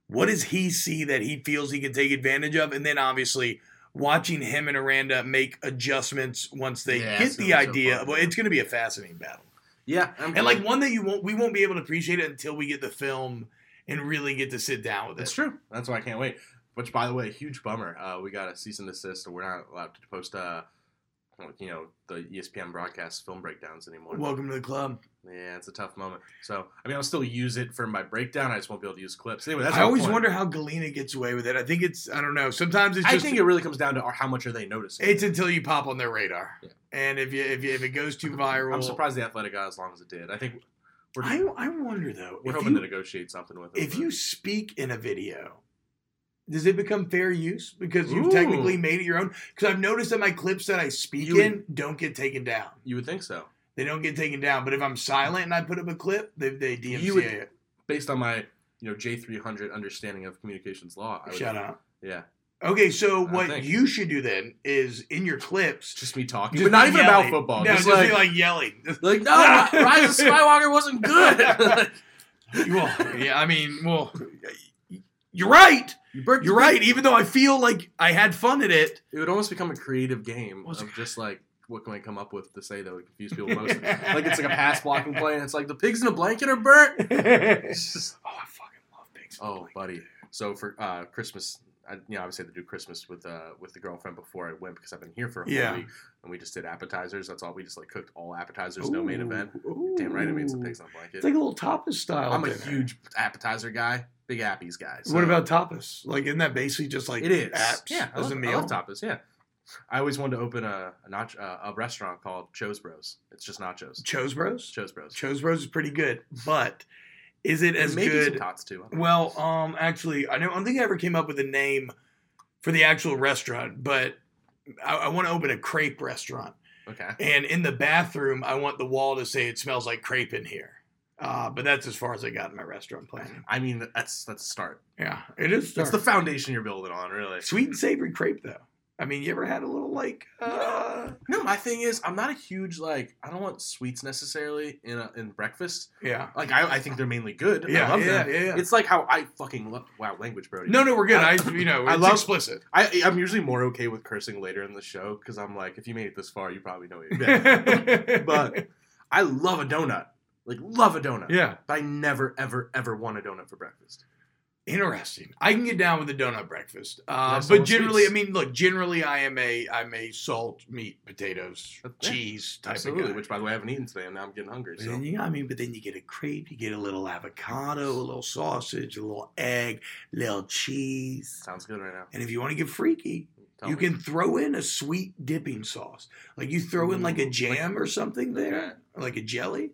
What does he see that he feels he can take advantage of? And then obviously watching him and Aranda make adjustments once they Yeah, get the gonna so idea. well, it's going to be a fascinating battle, yeah, I'm and like one that you won't we won't be able to appreciate it until we get the film and really get to sit down with it. That's true. That's why I can't wait. Which, by the way, a huge bummer. Uh, we got a cease and desist, and we're not allowed to post, uh, you know, the ESPN broadcast film breakdowns anymore. Welcome to the club. Yeah, it's a tough moment. So, I mean, I'll still use it for my breakdown. I just won't be able to use clips. Anyway, that's I always point. wonder how Galena gets away with it. I think it's I don't know. Sometimes it's I think it really comes down to how much are they noticing. it's until you pop on their radar, Yeah. and if you if you, if it goes too *laughs* viral, I'm surprised the athletic got as long as it did. I think we're, I I wonder though we're hoping you, to negotiate something with them. if but- you speak in a video, does it become fair use because you've Ooh. technically made it your own? Because I've noticed that my clips that I speak You would- in don't get taken down. you would think so. They don't get taken down. But if I'm silent and I put up a clip, they they DMCA would- it. Based on my, you know, J300 understanding of communications law, I would, Shout out. Yeah, Okay, so what think. you should do then is in your clips, just me talking, just but not even yelling. about football. No, just, just, like, like yelling. *laughs* like no, *laughs* Rise of Skywalker wasn't good. *laughs* well, yeah, I mean, well, you're right. You you're right. Even though I feel like I had fun at it. It would almost become a creative game of just like what can I come up with to say that would confuse people most. *laughs* like it's like a pass blocking play, and it's like the pigs in a blanket are burnt. *laughs* oh, I fucking love pigs. oh, buddy. So for uh, Christmas, I, you know, obviously I had to do Christmas with uh, with the girlfriend before I went because I've been here for a whole Yeah. week, and we just did appetizers. That's all. We just like cooked all appetizers, no main event. Damn right, I made some Ooh. pigs in a blanket. It's like a little tapas style. I'm a huge appetizer guy, big appies guy. so- What about tapas? Like, isn't that basically just like it is? apps yeah, I as love, a I meal? love tapas. Yeah, I always wanted to open a a, nach- uh, a restaurant called Cho's Bros. It's just nachos. Chose Bros. Cho's Bros. Chose Bros is pretty good, but is it as And maybe good? some tots too. I don't know. Well, um, actually, I don't, I don't think I ever came up with a name for the actual restaurant, but I, I want to open a crepe restaurant, okay. and in the bathroom, I want the wall to say it smells like crepe in here. Uh, but that's as far as I got in my restaurant planning. I mean, that's that's a start. Yeah, it is. That's the foundation you're building on, really. sweet and savory crepe, though. I mean, you ever had a little like? Uh, No, my thing is, I'm not a huge like. I don't want sweets necessarily in a, in breakfast. yeah, Like, I, I think they're mainly good. yeah, I love yeah, them. yeah, yeah. It's like how I fucking love. Wow, language, Brody. No, no, we're good. I, you know, I love- explicit. I, I'm usually more okay with cursing later in the show because I'm like, if you made it this far, you probably know meant. *laughs* But- I love a donut. Like, love a donut. yeah, But I never, ever, ever want a donut for breakfast. Interesting. I can get down with the donut breakfast, uh, but generally, sweets. I mean, look, generally, I am a I'm a salt, meat, potatoes, Uh, cheese type Absolutely. of guy. Which, by the way, I haven't eaten today, and now I'm getting hungry. But So you, I mean, but then you get a crepe, you get a little avocado, a little sausage, a little egg, a little cheese. sounds good right now. And if you want to get freaky, Tell you me. can throw in a sweet dipping sauce. Like you throw in like a jam or something there, Okay. or like a jelly.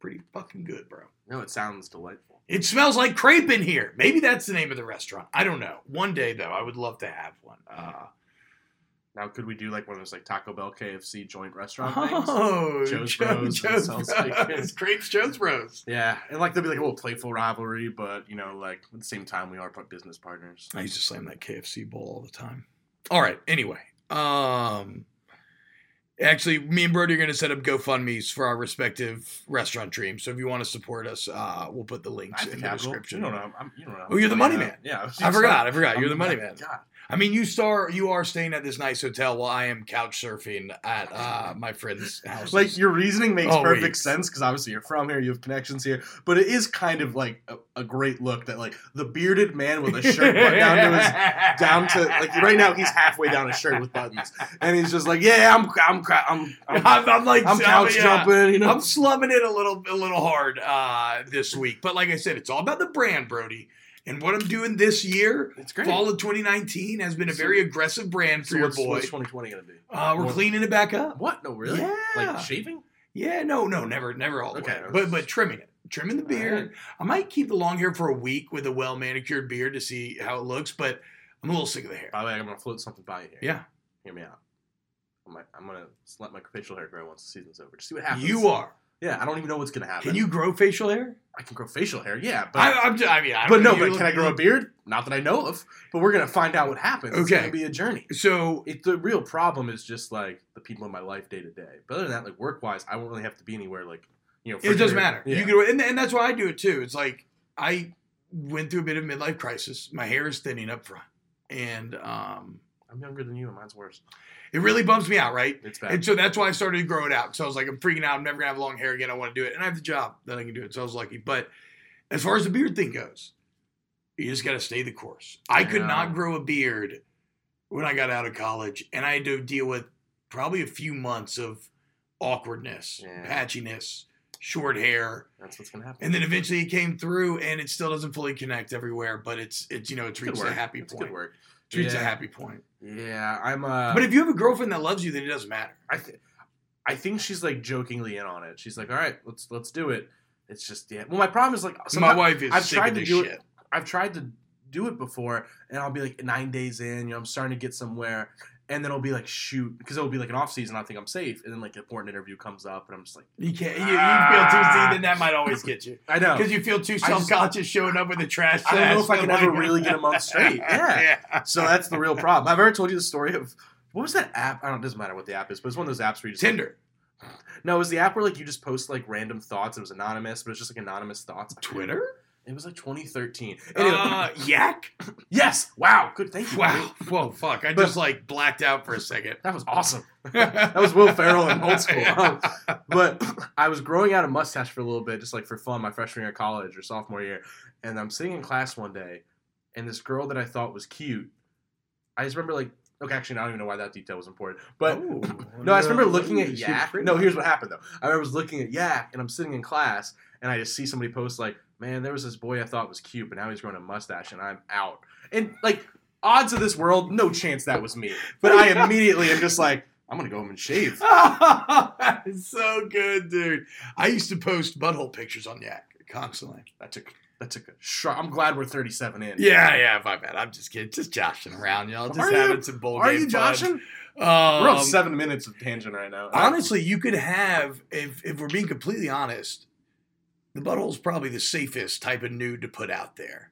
Pretty fucking good, bro. No, it sounds delightful. It smells like crepe in here. Maybe that's the name of the restaurant. I don't know. One day though, I would love to have one. Uh, Now, could we do like one of those like Taco Bell, KFC joint restaurant things? oh, Joe's Joe- Bros. Joe's Bros. like- *laughs* Crepes, Joe's Bros. Yeah, and like there'll be like a little playful rivalry, but you know, like at the same time, we are business partners. I used to slam that KFC bowl all the time. All right. Anyway, um, actually, me and Brody are going to set up GoFundmes for our respective restaurant dreams. So if you want to support us, uh, we'll put the links in the capital. description. You don't know. I'm, you don't know. Oh, you're the money man. Yeah, I forgot. I forgot. You're the money man. God, I mean, you star. You are staying at this nice hotel while I am couch surfing at uh, my friend's house. *laughs* like your reasoning makes Oh, perfect wait. sense because obviously you're from here, you have connections here, but it is kind of like a, a great look that like the bearded man with a shirt button *laughs* down to his down to like right now he's halfway down his shirt with buttons, and he's just like, yeah, I'm I'm I'm I'm, *laughs* I'm, I'm like I'm couch yeah. jumping, you know. I'm slumming it a little a little hard uh, this week. But like I said, it's all about the brand, Brody. And what I'm doing this year, it's great. fall of 2019, has been a So- very aggressive brand for so your boy. what's 2020 gonna be? Uh, we're what- cleaning it back up. What? No, really? Yeah. Like shaving? Yeah, no, no, never, never all the Okay. way. But but trimming it. trimming the beard. I might keep the long hair for a week with a well manicured beard to see how it looks, but I'm a little sick of the hair. By the way, I'm gonna float something by you here. Yeah, Hear me out. I'm, I'm gonna let my facial hair grow once the season's over. Just see what happens. you are. Yeah, I don't even know what's gonna happen. Can you grow facial hair? I can grow facial hair. Yeah, but I, I'm just, I mean, I but don't no. But can I grow a beard? Not that I know of. But we're gonna find out what happens. It's Okay. gonna be a journey. So It, the real problem is just like the people in my life day to day. But other than that, like work wise, I won't really have to be anywhere. Like you know, it doesn't matter. Yeah. You can, and, and that's why I do it too. It's like I went through a bit of midlife crisis. My hair is thinning up front, and um, I'm younger than you, and mine's worse. It really bums me out, right? It's bad. And so that's why I started to grow it out. So I was like, I'm freaking out. I'm never gonna have long hair again. I want to do it, and I have the job that I can do it. So I was lucky. But as far as the beard thing goes, you just got to stay the course. I could Yeah. not grow a beard when I got out of college, and I had to deal with probably a few months of awkwardness, Yeah. patchiness, short hair, That's what's gonna happen. and then eventually it came through, and it still doesn't fully connect everywhere. But it's it's you know it's reached a happy It's point. good work. It's reached a happy point. Yeah, I'm. Uh, But if you have a girlfriend that loves you, then it doesn't matter. I th- I think she's like jokingly in on it. She's like, "All right, let's let's do it." It's just yeah. Well, my problem is like My wife is I've sick tried of to this do shit. it. I've tried to do it before, and I'll be like nine days in. You know, I'm starting to get somewhere, and then I'll be like, "Shoot," because it'll be like an off season. I think I'm safe, and then like an important interview comes up, and I'm just like, You can't. You, you feel too. Ah. See, then that might always get you *laughs* "I know." because you feel too self conscious showing up with a trash. I don't know if I can and ever really get a month straight. *laughs* Yeah. So that's the real problem. I've ever told you the story of what was that app? I don't. It doesn't matter what the app is, but it's one of those apps where you just Tinder, No, it was the app where like you just post like random thoughts. It was anonymous, but it's just like anonymous thoughts. Twitter, It was like 2013. Anyway, *laughs* uh, Yak. yes. Wow. Good. Thank you. Wow. Whoa. Fuck. I But- just like blacked out for a second. That was awesome. *laughs* that was Will Ferrell in old school. Um, *laughs* but *clears throat* I was growing out a mustache for a little bit, just like for fun, my freshman year of college or sophomore year. And I'm sitting in class one day, and this girl that I thought was cute, I just remember like, okay, actually, I don't even know why that detail was important. But Oh, *clears throat* no, I just remember looking at Yak. No, here's what happened though. I remember was looking at Yak, and I'm sitting in class, and I just see somebody post like, "Man, there was this boy I thought was cute, but now he's growing a mustache, and I'm out." And like, odds of this world, no chance that was me. But I *laughs* immediately am just like, I'm gonna go home and shave. *laughs* that is so good, dude. I used to post butthole pictures on Yak constantly. That took that took a sharp. I'm glad we're 37 in. Yeah, yeah, my bad. I'm just kidding. Just joshing around, y'all. Just Are you? having some bowl Are you joshing? Um, we're on seven minutes of tangent right now. Honestly, you could have, if if we're being completely honest, the butthole's probably the safest type of nude to put out there.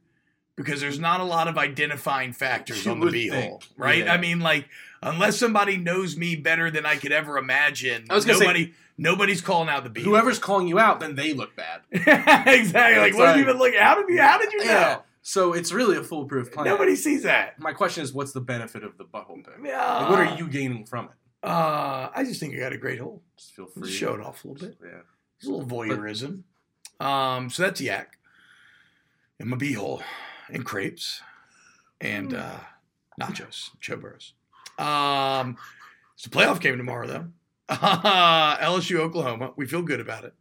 Because there's not a lot of identifying factors You on the beehole, right? yeah. I mean, like, unless somebody knows me better than I could ever imagine, I was gonna say- nobody's calling out the beehole. Whoever's calling you out, then they look bad. *laughs* exactly. Like, It's what did you like- even look? How did you? How did you know? Yeah. So it's really a foolproof plan. Nobody sees that. My question is, what's the benefit of the butthole pic? Yeah. Like, what are you gaining from it? Uh, I just think I got a great hole. Just feel free. show it off a little bit. Yeah. It's a little voyeurism. Um, so that's yak. And my beehole and crepes and uh, nachos, chobers. Um, it's a playoff game tomorrow, though. *laughs* LSU, Oklahoma. We feel good about it.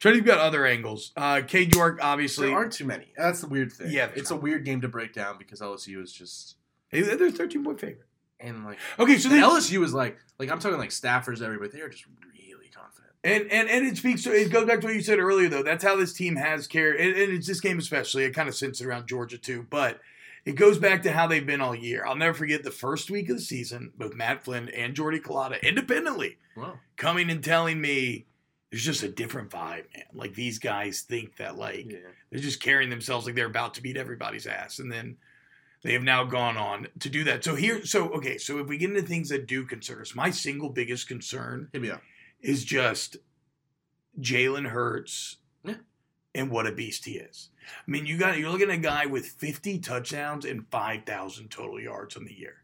Trying to think about other angles. Uh, Cade York, obviously. There aren't too many. That's the weird thing. Yeah, it's a weird game to break down because LSU is just They're 13 point favorite. and like Okay, so then, LSU is like like I'm talking like staffers everybody. They are just. And, and and it speaks to it goes back to what you said earlier though. That's how this team has carried and, and it's this game especially. It kind of centers around Georgia too, but it goes back to how they've been all year. I'll never forget the first week of the season, both Matt Flynn and Jordy Collada independently Wow. coming and telling me there's just a different vibe, man. Like these guys think that like Yeah. they're just carrying themselves like they're about to beat everybody's ass, and then they have now gone on to do that. So here, so okay, so if we get into things that do concern us, my single biggest concern Hit me up. Is just Jalen Hurts Yeah. and what a beast he is. I mean, you got you're looking at a guy with 50 touchdowns and 5,000 total yards on the year.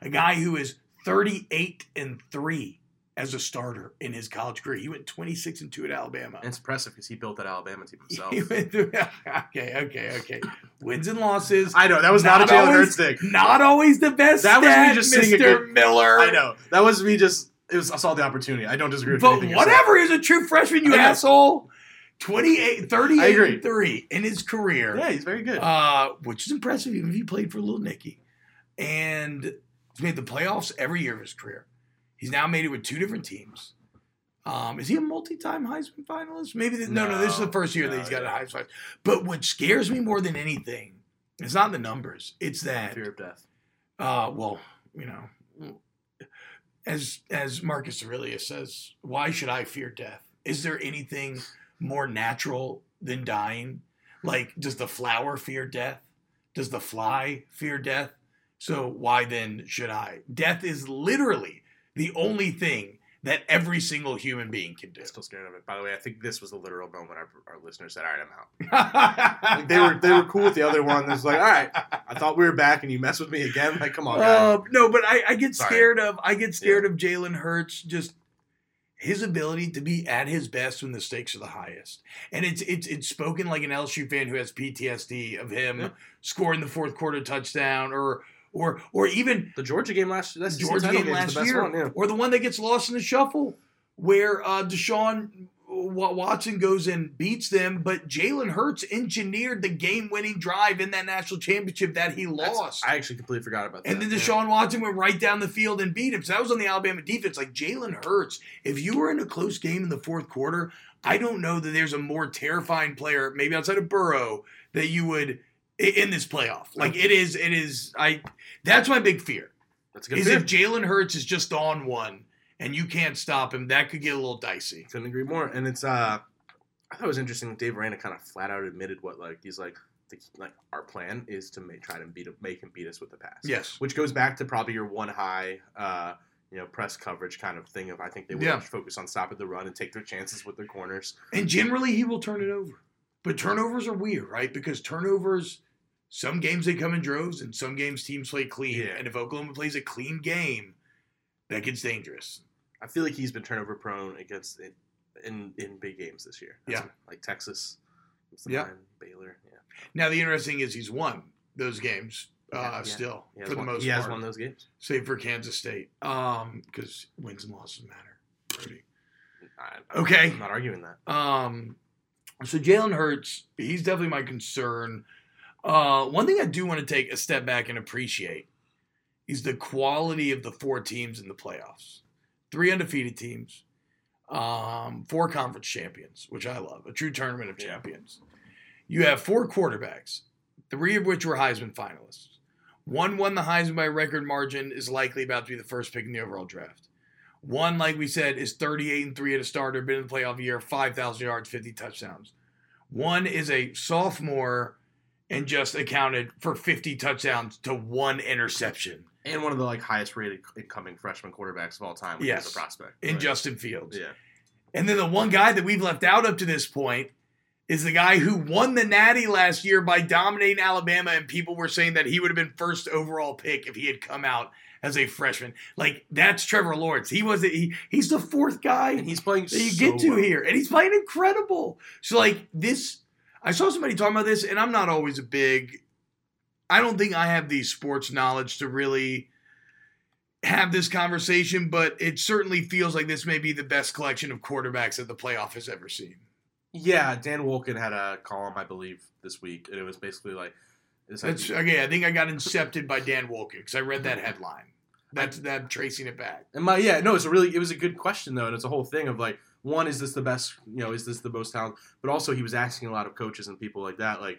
A guy who is 38 and 3 as a starter in his college career. He went 26 and 2 at Alabama. And it's impressive because he built that Alabama team *laughs* himself. Through, *laughs* okay, okay, okay. Wins and losses. I know that was not, Not a Jalen Hurts thing. Not always the best. That was me just Mr. good- Miller. I know that was me. Just it was. I saw the opportunity. I don't disagree with But whatever, he's a true freshman, you asshole. 28, 38 I agree. and 3 in his career, Yeah, he's very good. uh, which is impressive even if he played for Little Nicky. And he's made the playoffs every year of his career. He's now made it with two different teams. Um, is he a multi-time Heisman finalist? Maybe the, no, no, This is the first year that he's got yeah. a Heisman. But what scares me more than anything, it's not the numbers. It's that Fear of death. uh, well, you know, as as Marcus Aurelius says, why should I fear death? Is there anything more natural than dying? Like, does the flower fear death? Does the fly fear death? So why then should I? Death is literally the only thing that every single human being can do. I'm still scared of it. By the way, I think this was the literal moment our, our listeners said, "All right, I'm out." *laughs* Like, they were they were cool with the other one. It's like, all right, I thought we were back, and you mess with me again. Like, come on. Um, no, but I, I get Sorry. scared of I get scared of Jalen Hurts just his ability to be at his best when the stakes are the highest. And it's it's it's spoken like an LSU fan who has PTSD of him Yeah. scoring the fourth quarter touchdown or or or even the Georgia game last that's Georgia game last year One, yeah. or the one that gets lost in the shuffle where uh, Deshaun Watson goes and beats them, but Jalen Hurts engineered the game-winning drive in that national championship that he That's- lost. I actually completely forgot about that. And then yeah. Deshaun Watson went right down the field and beat him. So that was on the Alabama defense. Like Jalen Hurts, if you were in a close game in the fourth quarter, I don't know that there's a more terrifying player, maybe outside of Burrow, that you would in this playoff. Like it is, it is. I. That's my big fear. That's a good Is fear. if Jalen Hurts is just on one and you can't stop him, that could get a little dicey. Couldn't agree more. And it's uh, I thought it was interesting. Dave Aranda kind of flat out admitted what like he's like. The, like our plan is to make, try to beat make him beat us with the pass. Yes. which goes back to probably your one high, uh, you know, press coverage kind of thing. Of I think they will Yeah. focus on stopping the run and take their chances with their corners. And generally, he will turn it over. But turnovers are weird, right? Because turnovers, some games they come in droves, and some games teams play clean. Yeah. And if Oklahoma plays a clean game, that gets dangerous. I feel like he's been turnover prone against in in, in big games this year. Yeah. like Texas, Yeah. mind, Baylor. Yeah, Now, the interesting is he's won those games uh, Yeah, yeah. still for the won, most he has part, won those games. save for Kansas State, because wins and losses matter. I, Okay. I'm not arguing that. Um, so Jalen Hurts, he's definitely my concern. Uh, one thing I do want to take a step back and appreciate is the quality of the four teams in the playoffs. Three undefeated teams, um, four conference champions, which I love, a true tournament of champions. You have four quarterbacks, three of which were Heisman finalists. One won the Heisman by record margin, is likely about to be the first pick in the overall draft. One, like we said, is 38 and 3 at a starter, been in the playoff year, 5,000 yards, 50 touchdowns. One is a sophomore and just accounted for 50 touchdowns to one interception And one of the like highest rated incoming freshman quarterbacks of all time. Yes. as a prospect. in Justin Fields. yeah. And then the one guy that we've left out up to this point is the guy who won the Natty last year by dominating Alabama, and people were saying that he would have been first overall pick if he had come out as a freshman. Like that's Trevor Lawrence. He was he, he's the fourth guy And he's playing that you so get to well. here, and he's playing incredible. So like this, I saw somebody talking about this, and I'm not always a big. I don't think I have the sports knowledge to really have this conversation, but it certainly feels like this may be the best collection of quarterbacks that the playoff has ever seen. Yeah, Dan Wolken had a column, I believe, this week, and it was basically like, That's okay. I think I got incepted by Dan Wolken because I read that mm-hmm. headline. That's that tracing it back. And my yeah, no, it's a really it was a good question though, and it's a whole thing of like, one, is this the best? You know, is this the most talent? But also, he was asking a lot of coaches and people like that, like,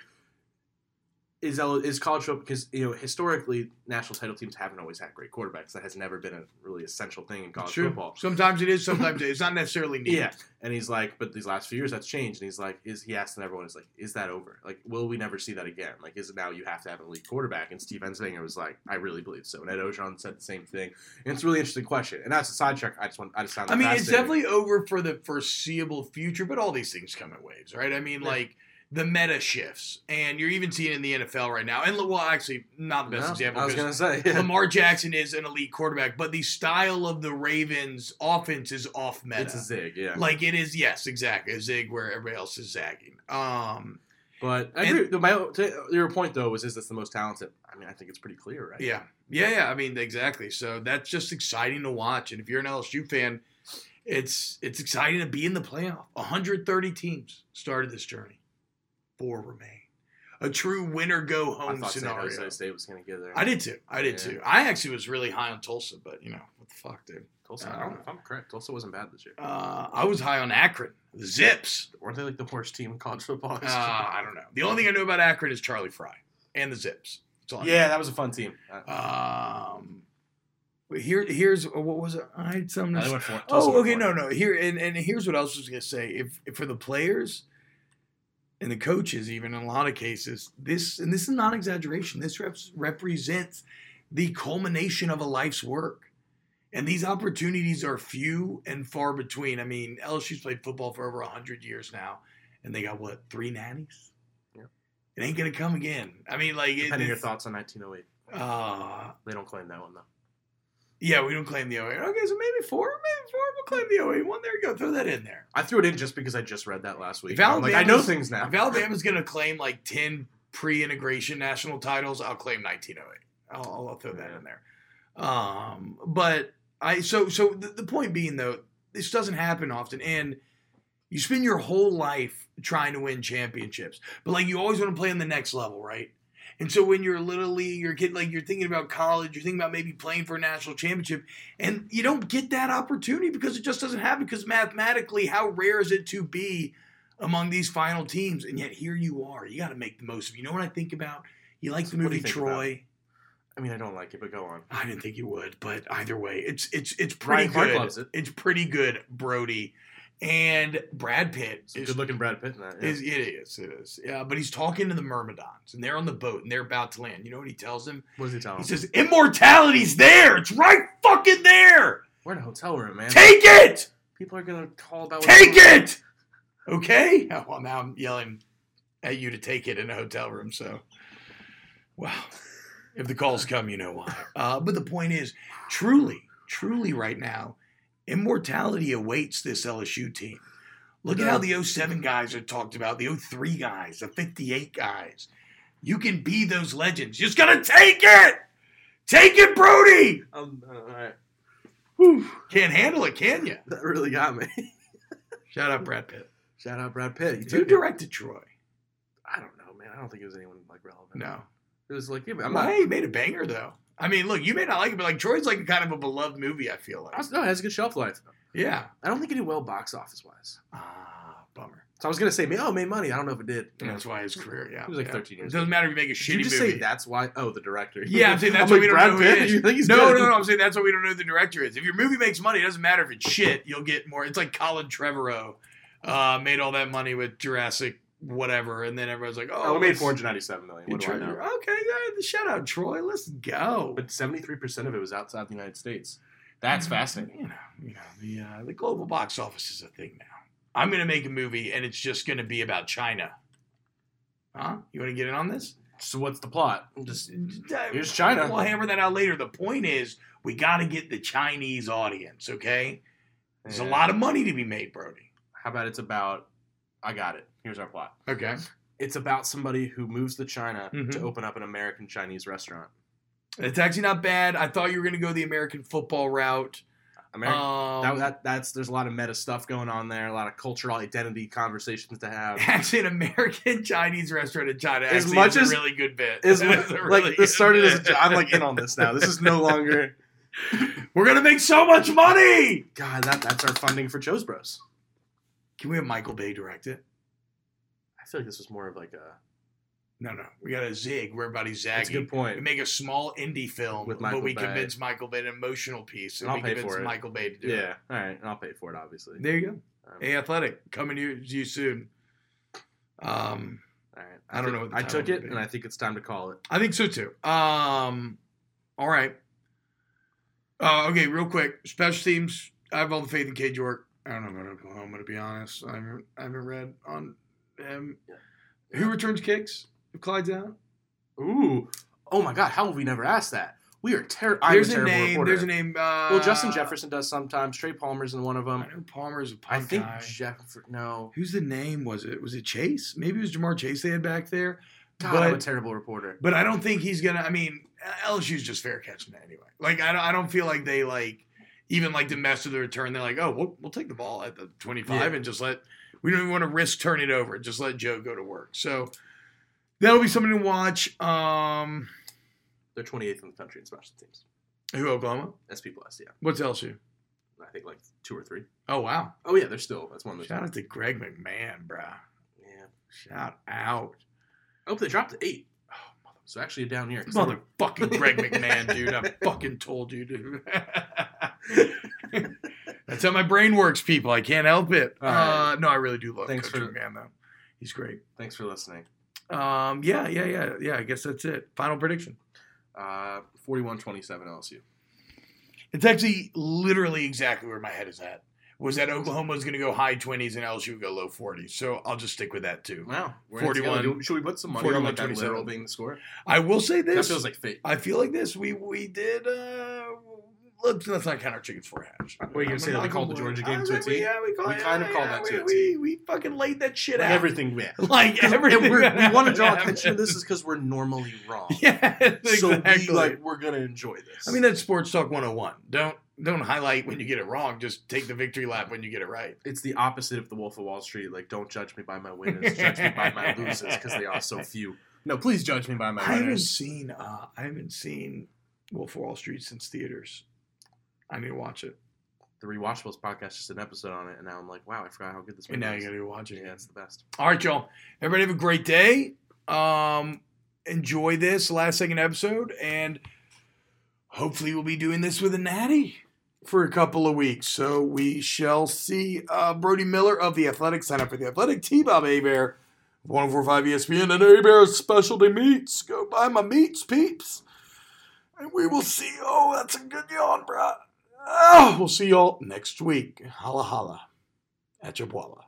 is is college football because you know historically national title teams haven't always had great quarterbacks. That has never been a really essential thing in college True. football. Sometimes it is. *laughs* Sometimes it is. Not necessarily needed. Yeah, and he's like, but these last few years that's changed, and he's like, is he asking everyone, is like, is that over? Like, will we never see that again? Like, is it now you have to have an elite quarterback? And Steve Ensminger was like, I really believe so. And Ed Orgeron said the same thing, and it's a really interesting question. And that's a sidetrack. I just want, I just found. I mean, it's definitely over for the foreseeable future, but all these things come in waves, right? I mean, Yeah. like the meta shifts, and you're even seeing in the NFL right now. And well, actually, not the best No, example I was gonna say, yeah. Lamar Jackson is an elite quarterback, but the style of the Ravens' offense is off meta. it's a zig, yeah. Like it is, yes, exactly a zig where everybody else is zagging. Um, but I and- agree. My, to your point though was, is this the most talented? I mean, I think it's pretty clear, right? Yeah, yeah, yeah. I mean, exactly. So that's just exciting to watch. And if you're an LSU fan, it's it's exciting to be in the playoff. 130 teams started this journey. Four remain. A true winner go home I thought San scenario. Jose State was gonna get there. I did too. I did Yeah. too. I actually was really high on Tulsa, but you know, What the fuck, dude? Tulsa, I I don't know. if I'm correct, Tulsa wasn't bad this year. Uh, I was high on Akron. The Zips. Weren't they like the worst team in college football? Uh, I don't know. The only thing I know about Akron is Charlie Frye and the Zips. That's all know. yeah, that was a fun team. Uh, Um, here, here's what was it? I had something. to say. went for. Oh, okay, no, no. Here and, and here's what else I was gonna say. If, if for the players and the coaches, even in a lot of cases, this and this is not exaggeration. This reps, represents the culmination of a life's work. And these opportunities are few and far between. I mean, LSU's played football for over 100 years now, and they got what, three nannies? Yeah. It ain't going to come again. I mean, like, it, Depending on your thoughts on 1908. uh, They don't claim that one though. yeah, we don't claim the 08. Okay, so maybe four, maybe four. We'll claim the 08 one. There you go. Throw that in there. I threw it in just because I just read that last week. If I'm like, I know things now. If Alabama's going to claim like 10 pre integration national titles, I'll claim 1908. I'll, I'll, I'll throw that in there. Um, but I, so, so the, the point being though, this doesn't happen often. And you spend your whole life trying to win championships, but like you always want to play on the next level, right? And so when you're literally you're getting like you're thinking about college, you're thinking about maybe playing for a national championship, and you don't get that opportunity because it just doesn't happen. Because mathematically, how rare is it to be among these final teams? And yet here you are. You got to make the most of. it. You know what I think about? You like the movie Troy? I mean, I don't like it, but go on. I didn't think you would, but either way, it's it's it's pretty Clark good. it. It's pretty good, Brody. And Brad Pitt It's is good looking Brad Pitt in that. Yeah. is, it is, it is. Yeah, but he's talking to the Myrmidons, and they're on the boat, and they're about to land. You know what he tells them? what does he tell him? He says, "Immortality's there. It's right fucking there. We're in a hotel room, man. Take it. People are gonna call about. Take doing. it. Okay. Oh, *laughs* well, now I'm yelling at you to take it in a hotel room. So, wow. If the calls come, you know why. Uh, but the point is, truly, truly, right now, immortality awaits this LSU team. Look at how the 07 guys are talked about, the 03 guys, the 58 guys. You can be those legends. You just gotta take it. Take it, Brody. Um, uh, all right. Whew. Can't handle it, can you? That really got me. *laughs* Shout out Brad Pitt. Shout out Brad Pitt. You Who took it. directed Troy? I don't know, man. I don't think it was anyone like relevant. No. It was like, yeah, I'm Well, not. hey, he made a banger though. I mean, look, you may not like it, but like Troy's like kind of a beloved movie. I feel like. No, it has a good shelf life. Yeah. I don't think it did well box office wise. Ah, bummer. So I was gonna say, oh, it made money. I don't know if it did. And that's why his career. Yeah. He was like yeah. 13 years It doesn't matter if you make a Did shitty you just movie. say that's why? Oh, the director. Yeah, I'm saying *laughs* that's I'm why like, we don't know who Pitt? is. *laughs* You think he's no, good? no, no. I'm saying that's why we don't know who the director is. If your movie makes money, it doesn't matter if it's shit. You'll get more. It's like Colin Trevorrow uh, made all that money with Jurassic whatever, and then everyone's like, Oh, oh, it made 497 million. What do I know? Okay, yeah, shout out Troy. Let's go. But 73% of it was outside the United States. That's Mhm. fascinating. You know, you know the uh, the global box office is a thing now. I'm gonna make a movie, and it's just gonna be about China. Huh? You want to get in on this? So what's the plot? Just Here's Here's China. We'll hammer that out later. The point is, we got to get the Chinese audience. Okay, there's a lot of money to be made, Brody. How about it's about? I got it. Here's our plot. Okay. It's about somebody who moves to China Mhm. to open up an American Chinese restaurant. It's actually not bad. I thought you were gonna go the American football route. American. Um, that, that that's there's a lot of meta stuff going on there. A lot of cultural identity conversations to have. *laughs* Actually, an American Chinese restaurant in China As much is as- a really good bit. Is It's *laughs* a really like this started as a, bit. jo- I'm like in on this now. This is no longer. *laughs* We're gonna make so much money. God, that that's our funding for Chose Bros. Can we have Michael Bay direct it? I feel like this was more of like a. No, no. We got a zig where everybody's That's a zagging. good point. We make a small indie film, With but we Bay. convince Michael Bay an emotional piece, and I'll we pay convince for it. Michael Bay to do it. Yeah, all right, and I'll pay for it, obviously. There you go. Um, Hey, Athletic, coming to you, you soon. Um, all right. I don't know what the I took it, be. and I think it's time to call it. I think so too. Um, all right. Uh, okay, real quick. Special teams. I have all the faith in Cade York. I don't know about Oklahoma to be honest. I haven't, I haven't read on him. Who returns kicks if Clyde's out? Ooh, oh my God! How have we never asked that? We are terrible. I'm There's a name. reporter. There's a name. Uh, well, Justin Jefferson does sometimes. Trey Palmer's in one of them. I know Palmer's a I punt think guy. Jefferson. No, Who's the name? Was it? Was it Chase? Maybe it was Ja'Marr Chase they had back there. God, I'm a terrible reporter. But I don't think he's gonna. I mean, LSU's just fair catching it anyway. Like I don't. I don't feel like they like even like to mess with the return. They're like, oh, we'll, we'll take the ball at the 25 Yeah. and just let. We don't even want to risk turning it over. Just let Joe go to work. So that'll be something to watch. Um, They're 28th in the country in special teams. Who Oklahoma? SP plus. Yeah, What's LSU? I think like two or three. Oh wow! Oh yeah, they're still that's one of those. Shout out to Greg McMahon, bruh. Yeah, Shout out. oh they dropped to eight. Oh, mother, So actually down here. Motherfucking Greg *laughs* McMahon, dude. I fucking told you, dude. *laughs* That's how my brain works, people. I can't help it. Right. Uh, no, I really do love Thanks Coach for- McMahon, though. He's great. Thanks for listening. Um, yeah, yeah, yeah, yeah. I guess that's it. Final prediction. Uh, 41-27 LSU. It's actually literally exactly where my head is at. Was that Oklahoma was going to go high 20s and LSU would go low 40s. So I'll just stick with that too. Wow, 41 41. Should we put some money on 41, like that literal being the score? I will say this. That feels like fate. I feel like this. We we did. Uh, let's, let's not count our chickens for hash. What are you gonna say, that we called the Georgia game to a T? Yeah, we, call, We kind of yeah, called that to we, we, we fucking laid that shit out. everything we. *laughs* Like everything. *laughs* And we're, we want to draw attention to this is because we're normally wrong. *laughs* Yeah, So exactly. we, like we're gonna enjoy this. I mean, that's sports talk 101. Don't don't highlight when you get it wrong. Just take the victory lap when you get it right. it's the opposite of the Wolf of Wall Street. Like, don't judge me by my winners, judge me by my losers, because they are so few. No, please judge me by my I haven't winners. seen. Uh, I haven't seen Wolf of Wall Street since theaters. I need to watch it. The Rewatchables podcast just an episode on it, and now I'm like, wow, I forgot how good this And movie now you is. got to go watch it. Yeah, it's the best. All right, y'all. Everybody have a great day. Um, enjoy this last second episode, and hopefully we'll be doing this with a natty for a couple of weeks. So we shall see. Uh, Brody Miller of the Athletic sign up for the Athletic. T Bob Hebert, 1045 ESPN, and Hebert specialty meats. Go buy my meats, peeps. And we will see. Oh, that's a good yawn, bro. Oh, we'll see y'all next week. Holla holla at your boila.